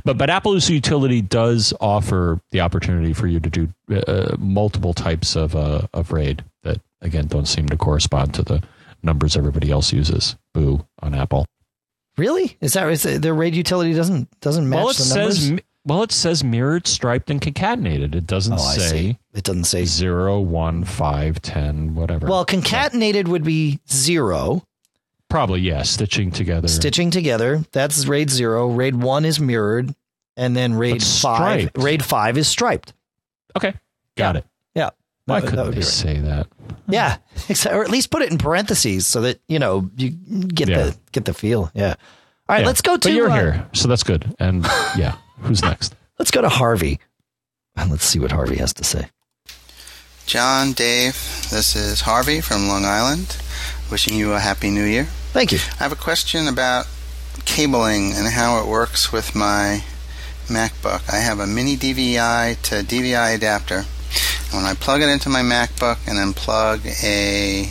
*laughs* but but Apple's utility does offer the opportunity for you to do uh, multiple types of uh, of RAID that again don't seem to correspond to the numbers everybody else uses. Boo on Apple. Really? Is that is it, the RAID utility doesn't doesn't match well, it the numbers? says well, it says mirrored, striped, and concatenated. It doesn't oh, say. It doesn't say. zero, one, five, ten, whatever. Well, concatenated would be zero. probably yeah, stitching together. Stitching together, that's RAID zero. RAID one is mirrored, and then RAID But five. striped. RAID five is striped. okay, got it. Yeah, Why that, couldn't that would they be right. say that? Yeah, exa- or at least put it in parentheses so that you know you get Yeah. the get the feel. Yeah. All right, Yeah. let's go to But you're uh, here, so that's good. And *laughs* yeah, who's next? Let's go to Harvey. And let's see what Harvey has to say. John, Dave, this is Harvey from Long Island, wishing you a happy new year. Thank you. I have a question about cabling and how it works with my MacBook. I have a mini DVI to DVI adapter. When I plug it into my MacBook and then plug a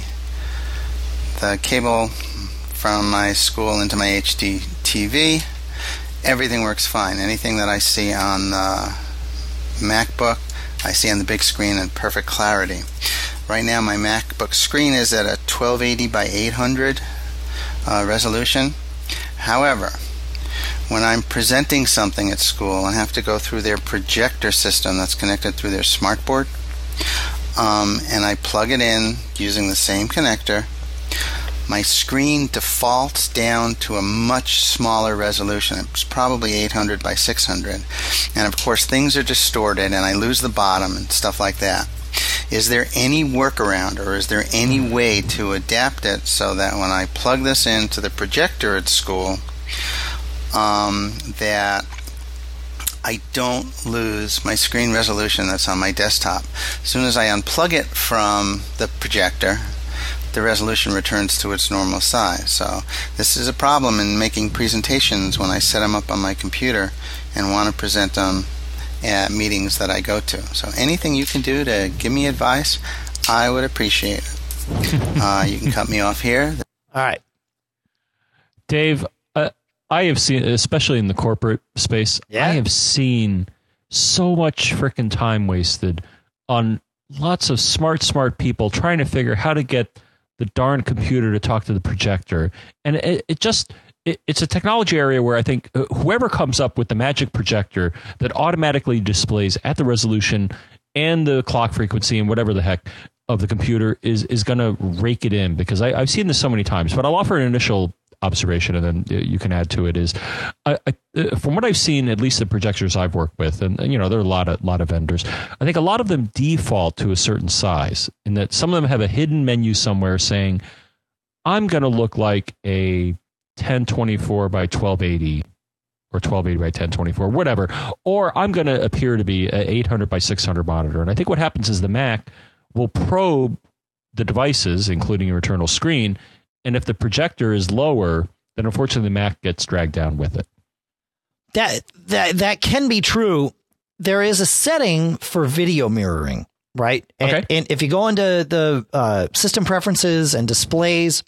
the cable from my school into my HD TV, everything works fine. Anything that I see on the MacBook, I see on the big screen in perfect clarity. Right now, my MacBook screen is at a 1280 by 800 uh, resolution. However, when I'm presenting something at school and have to go through their projector system that's connected through their smartboard, um, and I plug it in using the same connector, my screen defaults down to a much smaller resolution. It's probably 800 by 600. And of course, things are distorted and I lose the bottom and stuff like that. Is there any workaround or is there any way to adapt it so that when I plug this into the projector at school, um, that I don't lose my screen resolution that's on my desktop? As soon as I unplug it from the projector, the resolution returns to its normal size. So this is a problem in making presentations when I set them up on my computer and want to present them at meetings that I go to. So anything you can do to give me advice, I would appreciate it. *laughs* uh, you can cut me off here. All right. Dave, I have seen, especially in the corporate space, Yeah. I have seen so much freaking time wasted on lots of smart, smart people trying to figure how to get the darn computer to talk to the projector, and it, it just it, it's a technology area where I think uh, whoever comes up with the magic projector that automatically displays at the resolution and the clock frequency and whatever the heck of the computer is is going to rake it in because I, I've seen this so many times. But I'll offer an initial observation and then you can add to it is I, I, uh, from what I've seen at least the projectors I've worked with and, and, you know there are a lot of lot of vendors I think a lot of them default to a certain size in that some of them have a hidden menu somewhere saying I'm going to look like a 1024 by 1280 or 1280 by 1024 whatever or I'm going to appear to be a 800 by 600 monitor. And I think what happens is the Mac will probe the devices including your internal screen and if the projector is lower, then unfortunately the Mac gets dragged down with it. That that that can be true. There is a setting for video mirroring, right? And, okay. and if you go into the uh, system preferences and displays,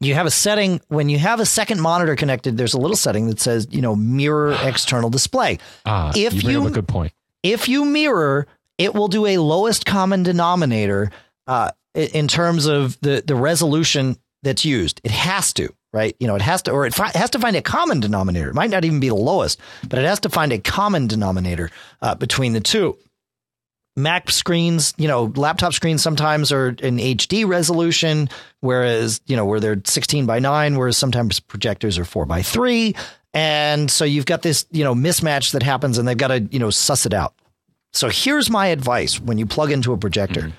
you have a setting when you have a second monitor connected. There's a little setting that says, you know, mirror *sighs* external display. Ah, if you, you a good point. If you mirror, it will do a lowest common denominator uh, in terms of the the resolution that's used. It has to, right? You know, it has to, or it fi- has to find a common denominator. It might not even be the lowest, but it has to find a common denominator uh, between the two. Mac screens, you know, laptop screens sometimes are in HD resolution, whereas, you know, where they're 16 by 9, whereas sometimes projectors are 4 by 3. And so you've got this, you know, mismatch that happens and they've got to, you know, suss it out. So here's my advice when you plug into a projector mm-hmm.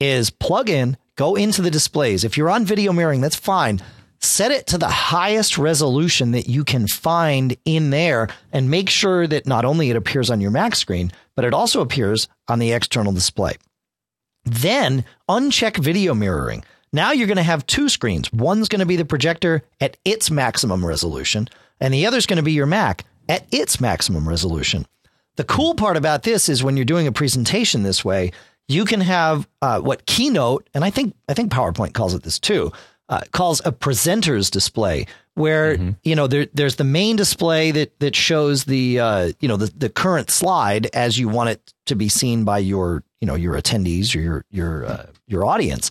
is plug in Go into the displays. If you're on video mirroring, that's fine. Set it to the highest resolution that you can find in there and make sure that not only it appears on your Mac screen, but it also appears on the external display. Then uncheck video mirroring. Now you're going to have two screens. One's going to be the projector at its maximum resolution, and the other's going to be your Mac at its maximum resolution. The cool part about this is when you're doing a presentation this way, you can have uh, what Keynote and I think I think PowerPoint calls it this too uh, calls a presenter's display, where mm-hmm. you know there, there's the main display that that shows the uh, you know the, the current slide as you want it to be seen by your you know your attendees or your your uh, your audience.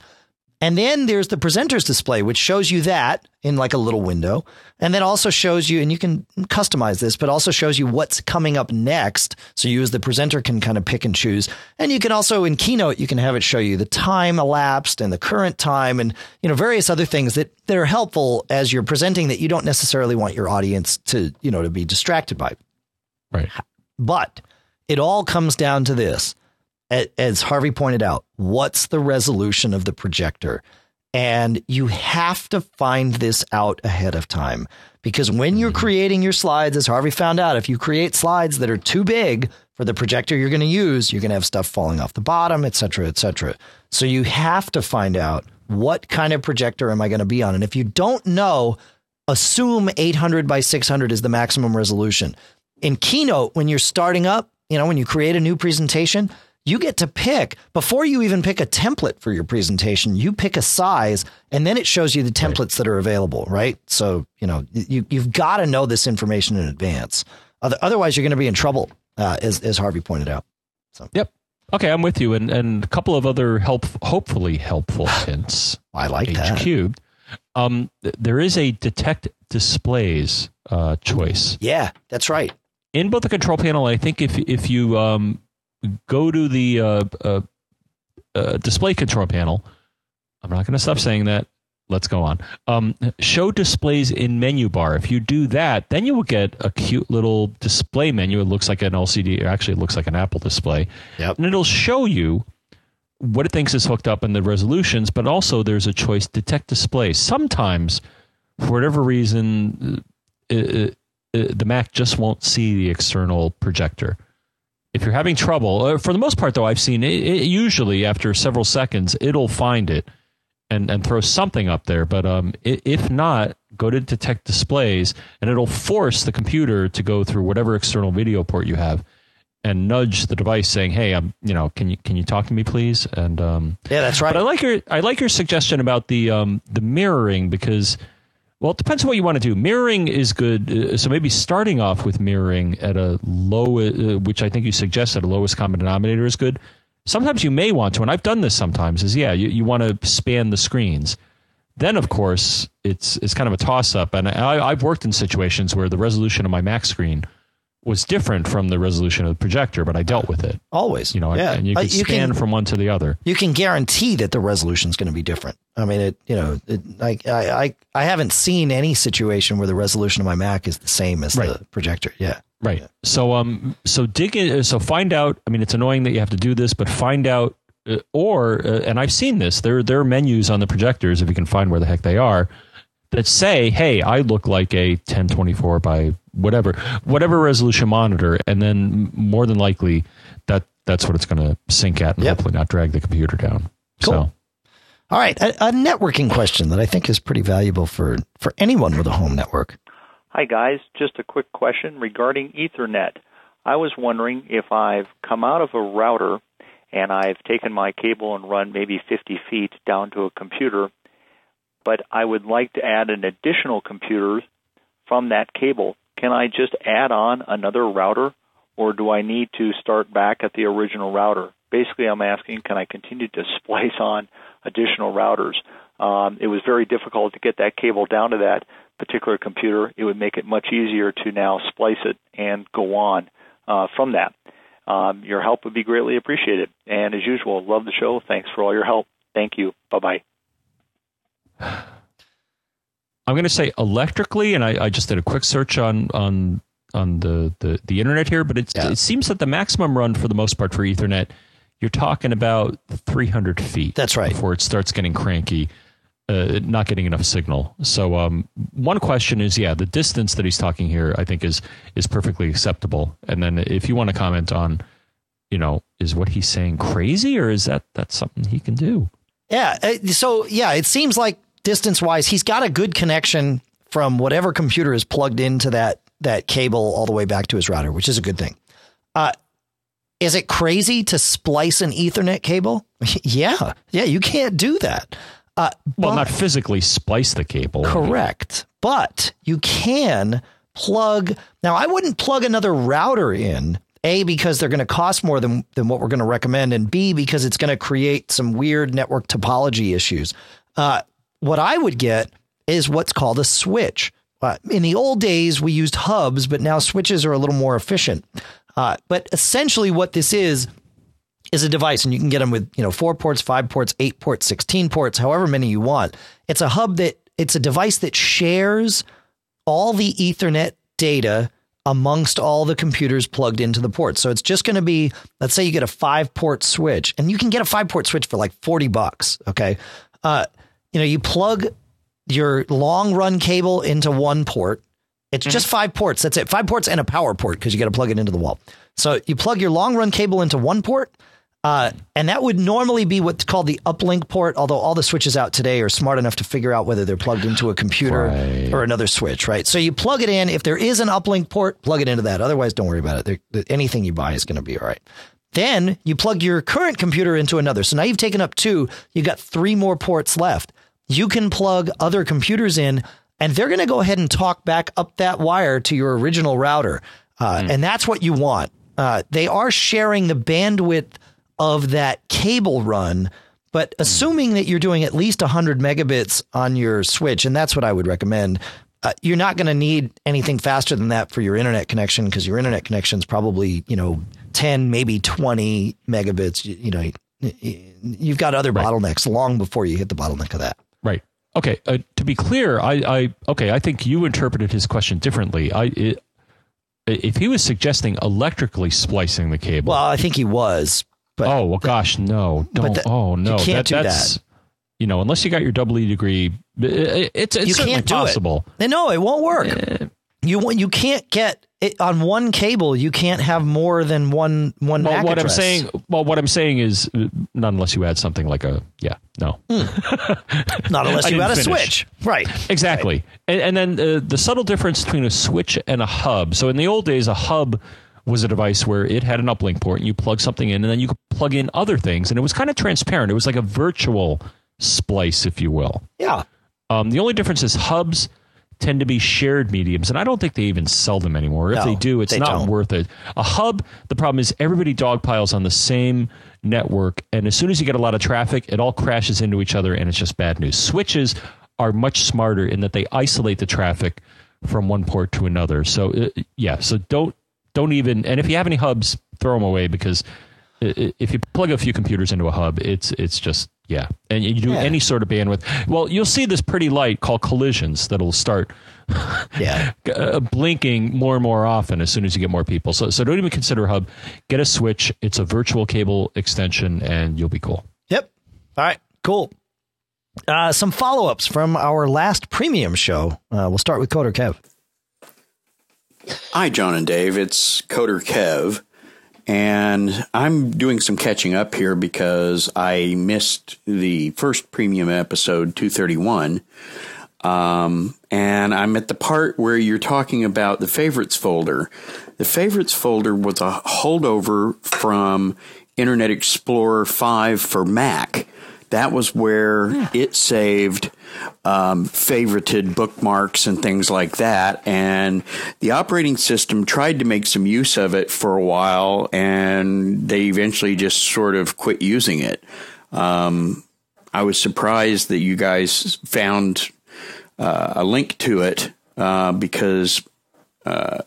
And then there's the presenter's display, which shows you that in like a little window. And then also shows you, and you can customize this, but also shows you what's coming up next. So you as the presenter can kind of pick and choose. And you can also in Keynote, you can have it show you the time elapsed and the current time and, you know, various other things that, that are helpful as you're presenting that you don't necessarily want your audience to, you know, to be distracted by. Right. But it all comes down to this as Harvey pointed out, what's the resolution of the projector? And you have to find this out ahead of time because when you're mm-hmm. creating your slides, as Harvey found out, if you create slides that are too big for the projector you're going to use, you're going to have stuff falling off the bottom, et cetera, et cetera. So you have to find out what kind of projector am I going to be on? And if you don't know, assume 800 by 600 is the maximum resolution. In Keynote, when you're starting up, you know, when you create a new presentation, you get to pick before you even pick a template for your presentation you pick a size and then it shows you the templates that are available right? So you know you, you've got to know this information in advance. Otherwise you're going to be in trouble uh, as, as harvey pointed out so. Yep. Okay i'm with you and, and a couple of other help hopefully helpful *sighs* hints. I like that. Cubed um, there is a detect displays uh, choice. Yeah that's right. In both the control panel i think if if you um, go to the uh, uh, uh, display control panel. I'm not going to stop saying that. Let's go on. Um, show displays in menu bar. If you do that, then you will get a cute little display menu. It looks like an LCD. Actually, it looks like an Apple display. Yep. And it'll show you what it thinks is hooked up in the resolutions, but also there's a choice detect display. Sometimes, for whatever reason, uh, uh, uh the Mac just won't see the external projector if you're having trouble, uh, for the most part, though, I've seen it, it, usually after several seconds, it'll find it and, and throw something up there. But um, if not, go to detect displays and it'll force the computer to go through whatever external video port you have and nudge the device saying, "Hey, I'm, you know, can you can you talk to me, please?" And um, yeah, that's right. But I like your I like your suggestion about the um, the mirroring because well, it depends on what you want to do. Mirroring is good. Uh, so maybe starting off with mirroring at a low, uh, which I think you suggested, a lowest common denominator is good. sometimes you may want to, and I've done this sometimes. Is yeah, you, you want to span the screens. Then, of course, it's it's kind of a toss up, and I, I've worked in situations where the resolution of my Mac screen was different from the resolution of the projector, but I dealt with it. Always, You know, yeah. and you Uh, can span from one to the other. you can guarantee that the resolution is going to be different. I mean, it, you know, it, I, I, I, haven't seen any situation where the resolution of my Mac is the same as Right. the projector. Yeah. Right. So um so dig in so find out I mean it's annoying that you have to do this but find out uh, or uh, and I've seen this there there are menus on the projectors if you can find where the heck they are that say hey I look like a 1024 by whatever whatever resolution monitor and then more than likely that that's what it's going to sync at and Yep. hopefully not drag the computer down. Cool. So All right. A, a networking question that I think is pretty valuable for, for anyone with a home network. Hi, guys. Just a quick question regarding Ethernet. I was wondering if I've come out of a router and I've taken my cable and run maybe 50 feet down to a computer, but I would like to add an additional computer from that cable. Can I just add on another router, or do I need to start back at the original router? Basically, I'm asking, can I continue to splice on additional routers? Um, it was very difficult to get that cable down to that particular computer. It would make it much easier to now splice it and go on uh, from that. Um, your help would be greatly appreciated. And as usual, love the show. Thanks for all your help. Thank you. Bye bye. I'm going to say electrically, and I, I just did a quick search on on on the the, the internet here, but it's, Yeah. it seems that the maximum run for the most part for Ethernet, you're talking about 300 feet. That's right. Before it starts getting cranky, uh, not getting enough signal. So um, one question is, yeah, the distance that he's talking here, I think is is perfectly acceptable. And then if you want to comment on, you know, is what he's saying crazy, or is that that's something he can do? Yeah. uh, So, yeah, it seems like distance wise, he's got a good connection from whatever computer is plugged into that, that cable all the way back to his router, which is a good thing. Uh, is it crazy to splice an Ethernet cable? *laughs* yeah. Yeah. You can't do that. Uh, Well, but- not physically splice the cable. Correct. But you can plug. Now, I wouldn't plug another router in. A, because they're going to cost more than, than what we're going to recommend, and B, because it's going to create some weird network topology issues. Uh, what I would get is what's called a switch. Uh, in the old days, we used hubs, but now switches are a little more efficient. Uh, but essentially, what this is is a device, and you can get them with you know four ports, five ports, eight ports, sixteen ports, however many you want. It's a hub that it's a device that shares all the Ethernet data amongst all the computers plugged into the ports. So it's just going to be, let's say you get a five port switch, and you can get a five port switch for like forty bucks. Okay, uh, you know you plug your long run cable into one port. It's just five ports. That's it. Five ports and a power port because you got to plug it into the wall. So you plug your long run cable into one port, uh, and that would normally be what's called the uplink port. Although all the switches out today are smart enough to figure out whether they're plugged into a computer Right. or another switch, right? So you plug it in. If there is an uplink port, plug it into that. Otherwise, don't worry about it. There- anything you buy is going to be all right. Then you plug your current computer into another. So now you've taken up two. you've got three more ports left. You can plug other computers in, and they're going to go ahead and talk back up that wire to your original router. Uh, And that's what you want. Uh, they are sharing the bandwidth of that cable run, but assuming that you're doing at least 100 megabits on your switch, and that's what I would recommend. Uh, you're not going to need anything faster than that for your internet connection because your internet connection is probably you know 10 maybe 20 megabits you, you know you've got other bottlenecks long before you hit the bottleneck of that Right. Okay. Uh, to be clear, I, I okay. I think you interpreted his question differently. I it, if he was suggesting electrically splicing the cable. well i think he was but oh well, gosh, no! Don't. the- oh no! you can't do that's, that. You know, unless you got your double E degree, it, it's it's you certainly can't do possible. it no it won't work you won't you can't get it on one cable you can't have more than one one Well, what I'm saying, well, what I'm saying is, not unless you add something like a, yeah, no, *laughs* not unless you got a finish. switch right Exactly. And, and then uh, the subtle difference between a switch and a hub. So in the old days, a hub was a device where it had an uplink port and you plug something in and then you could plug in other things. And it was kind of transparent. It was like a virtual splice, if you will. yeah Um, the only difference is hubs tend to be shared mediums, and I don't think they even sell them anymore. If No, they do, it's they not don't. worth it. A hub, the problem is everybody dogpiles on the same network, and as soon as you get a lot of traffic, it all crashes into each other, and it's just bad news. Switches are much smarter in that they isolate the traffic from one port to another. So uh, yeah, so don't don't even. And if you have any hubs, throw them away because if you plug a few computers into a hub, it's it's just yeah, and you do Yeah. any sort of bandwidth. Well, you'll see this pretty light called collisions that'll start *laughs* Yeah. uh, blinking more and more often as soon as you get more people. So so don't even consider a hub. Get a switch. It's a virtual cable extension, and you'll be cool. Yep. All right. Cool. Uh, some follow ups from our last premium show. Uh, we'll start with Coder Kev. Hi, John and Dave. It's Coder Kev. And I'm doing some catching up here because I missed the first premium episode 231. Um, and I'm at the part where you're talking about the favorites folder. The favorites folder was a holdover from Internet Explorer 5 for Mac. That was where it saved um, favorited bookmarks and things like that. And the operating system tried to make some use of it for a while, and they eventually just sort of quit using it. Um, I was surprised that you guys found uh, a link to it uh, because uh,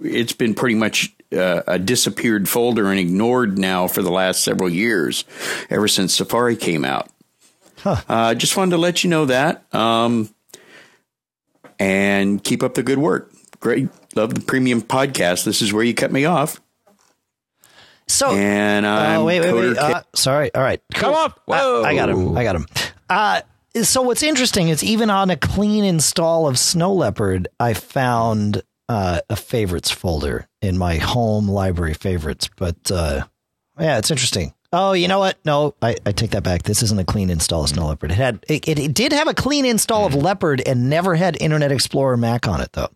it's been pretty much uh, a disappeared folder and ignored now for the last several years, ever since Safari came out. Uh, just wanted to let you know that. Um, and keep up the good work. Great. Love the premium podcast. This is where you cut me off. So, And I'm oh, wait, wait, wait. Uh, sorry. All right. Come on. I, I got him. I got him. Uh, so what's interesting is even on a clean install of Snow Leopard, I found uh, a favorites folder in my home library favorites. But uh, yeah, it's interesting. Oh, you know what? No, I, I take that back. This isn't a clean install of Snow Leopard. It had it, it, it did have a clean install of Leopard and never had Internet Explorer Mac on it though.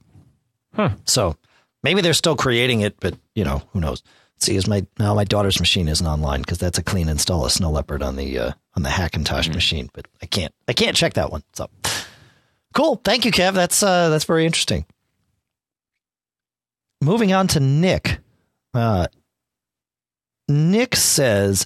Huh. So maybe they're still creating it, but you know who knows. See, is my now my daughter's machine isn't online because that's a clean install of Snow Leopard on the uh, on the Hackintosh machine, but I can't I can't check that one. So cool, thank you, Kev. That's uh, that's very interesting. Moving on to Nick. Uh, Nick says,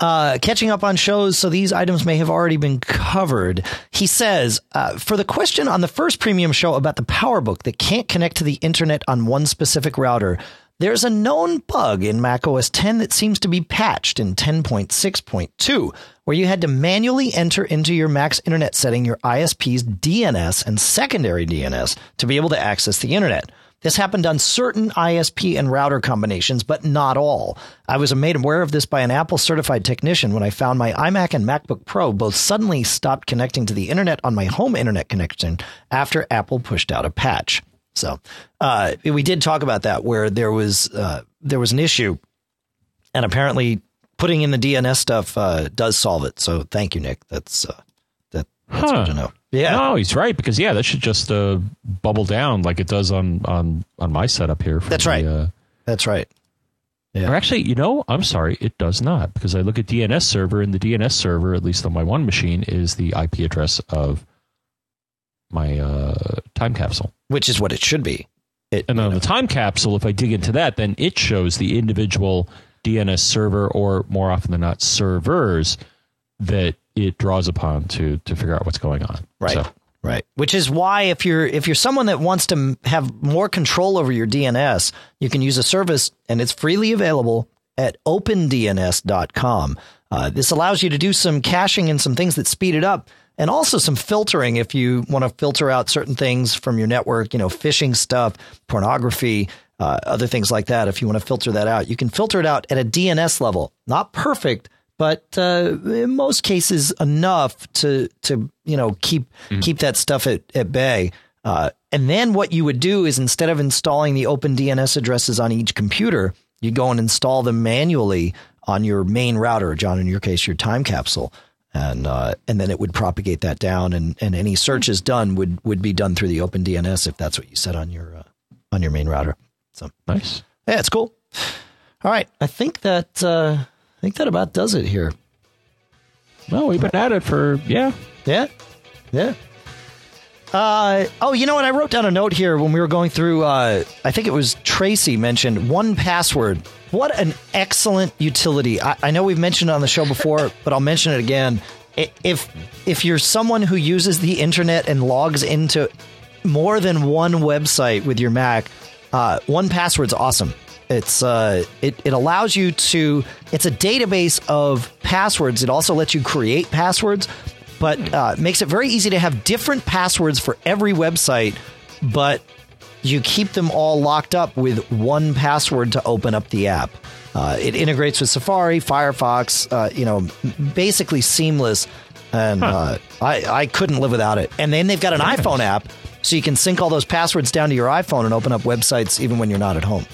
uh, catching up on shows, so these items may have already been covered. He says, uh, for the question on the first premium show about the PowerBook that can't connect to the internet on one specific router, there's a known bug in macOS 10 that seems to be patched in 10.6.2, where you had to manually enter into your Mac's internet setting your ISP's DNS and secondary DNS to be able to access the internet. This happened on certain ISP and router combinations, but not all. I was made aware of this by an Apple certified technician when I found my iMac and MacBook Pro both suddenly stopped connecting to the internet on my home internet connection after Apple pushed out a patch. So uh, we did talk about that, where there was uh, there was an issue, and apparently putting in the DNS stuff uh, does solve it. So thank you, Nick. That's uh, that's Huh. good to know. Yeah. No, he's right because yeah, that should just uh, bubble down like it does on on on my setup here. That's the, right. Uh, That's right. Yeah. Or actually, you know, I'm sorry, it does not because I look at DNS server and the DNS server, at least on my one machine, is the IP address of my uh, time capsule. Which is what it should be. It, And on know, the time capsule, if I dig into that, then it shows the individual DNS server, or more often than not, servers that it draws upon to to figure out what's going on. Right. So, Right. Which is why if you're if you're someone that wants to have more control over your DNS, you can use a service and it's freely available at opendns.com. Uh, this allows you to do some caching and some things that speed it up and also some filtering if you want to filter out certain things from your network, you know, phishing stuff, pornography, uh, other things like that. If you want to filter that out, you can filter it out at a DNS level. Not perfect, but uh, in most cases enough to to you know keep keep that stuff at, at bay. Uh, and then what you would do is instead of installing the open DNS addresses on each computer, you go and install them manually on your main router. John, in your case, your time capsule, and uh, and then it would propagate that down, and, and any searches done would would be done through the open DNS if that's what you set on your uh, on your main router. So nice. yeah, it's cool. All right, I think that uh, I think that about does it here. Well, we've been at it for yeah. Yeah, yeah. Uh, oh, you know what? I wrote down a note here when we were going through. Uh, I think it was Tracy mentioned 1Password. What an excellent utility! I, I know we've mentioned it on the show before, *laughs* but I'll mention it again. If if you're someone who uses the internet and logs into more than one website with your Mac, uh, 1Password's awesome. It's uh, it it allows you to. It's a database of passwords. It also lets you create passwords, but uh, makes it very easy to have different passwords for every website. But you keep them all locked up with one password to open up the app. Uh, it integrates with Safari, Firefox. Uh, you know, basically seamless. And uh, I I couldn't live without it. And then they've got an iPhone app, so you can sync all those passwords down to your iPhone and open up websites even when you're not at home.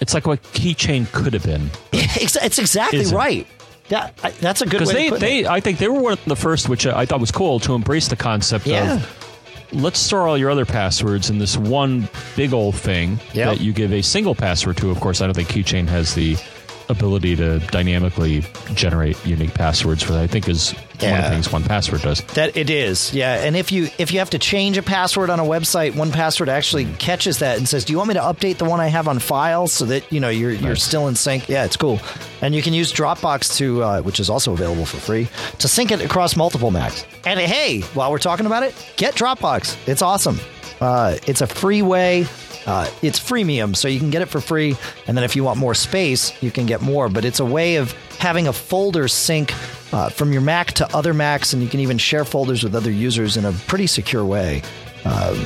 It's like what Keychain could have been. *laughs* it's, it's exactly Isn't. right. That I, that's a good Because way. they, they, it. I think they were one of the first, which I thought was cool, to embrace the concept Yeah. of let's store all your other passwords in this one big old thing Yep. that you give a single password to. Of course, I don't think Keychain has the ability to dynamically generate unique passwords for that. I think is one of the things 1Password does. That it is, yeah. And if you if you have to change a password on a website, 1Password actually catches that and says, "Do you want me to update the one I have on file so that you know you're you're still in sync?" Yeah, it's cool. And you can use Dropbox to, uh, which is also available for free, to sync it across multiple Macs. And hey, while we're talking about it, get Dropbox. It's awesome. Uh, it's a free way. Uh, it's freemium, so you can get it for free. And then if you want more space, you can get more. But it's a way of having a folder sync uh, from your Mac to other Macs, and you can even share folders with other users in a pretty secure way. Um,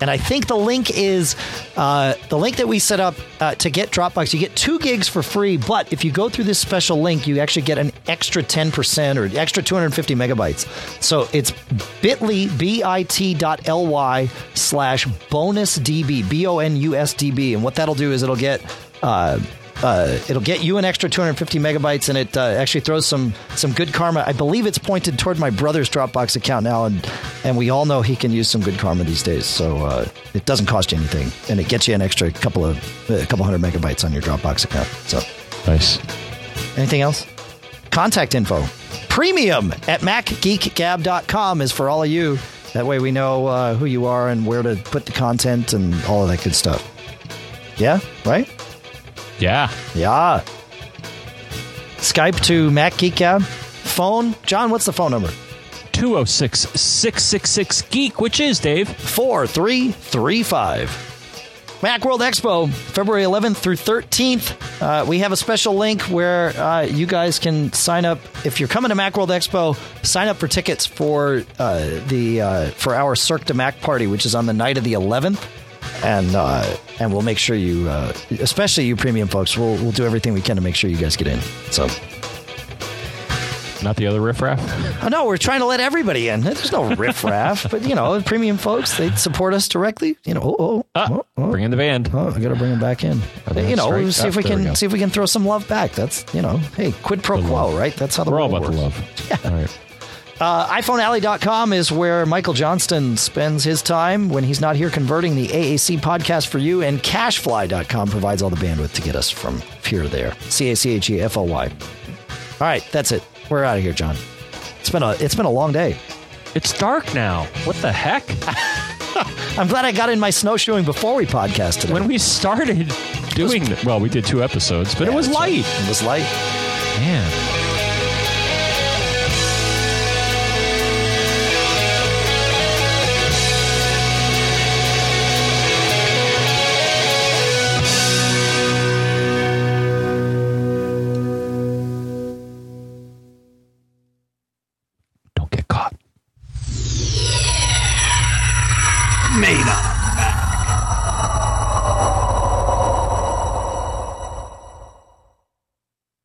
And I think the link is uh, the link that we set up uh, to get Dropbox. You get two gigs for free, but if you go through this special link, you actually get an extra 10% or extra 250 megabytes. So it's bit.ly, bit.ly slash bonus db, B O N U S D B. And what that'll do is it'll get. Uh, uh, it'll get you an extra 250 megabytes, and it uh, actually throws some some good karma. I believe it's pointed toward my brother's Dropbox account now, and and we all know he can use some good karma these days. So uh, it doesn't cost you anything, and it gets you an extra couple of a couple hundred megabytes on your Dropbox account. So Nice. anything else? Contact info. Premium at macgeekgab.com is for all of you. That way we know uh, who you are and where to put the content and all of that good stuff. Yeah, right? Yeah. Yeah. Skype to Mac Geek Gab. Phone, John, what's the phone number? 206 666 Geek, which is, Dave? 4335. Macworld Expo, February 11th through 13th. Uh, we have a special link where uh, you guys can sign up. If you're coming to Macworld Expo, sign up for tickets for uh, the uh, for our Cirque de Mac party, which is on the night of the 11th. And uh, and we'll make sure you, uh, especially you premium folks, we'll we'll do everything we can to make sure you guys get in. So, Not the other riffraff? oh, no, we're trying to let everybody in. There's no riffraff, but you know, premium folks they support us directly. You know, oh, oh, Ah, oh, oh. bring in the band. Oh, I got to bring him back in. Oh, you know, right. see if we Ah, we can go. see if we can throw some love back. That's you know, hey, quid pro quo, right? That's how the We're all about the works. love. *laughs* All right. Uh, iPhonealley.com is where Michael Johnston spends his time when he's not here converting the AAC podcast for you, and Cachefly.com provides all the bandwidth to get us from here to there. C A C H E F O Y. All right, that's it. We're out of here, John. It's been a it's been a long day. It's dark now. What the heck? *laughs* I'm glad I got in my snowshoeing before we podcasted. today. when we started doing, well, we did two episodes, but Yeah, it was that's right. light. It was light. Man.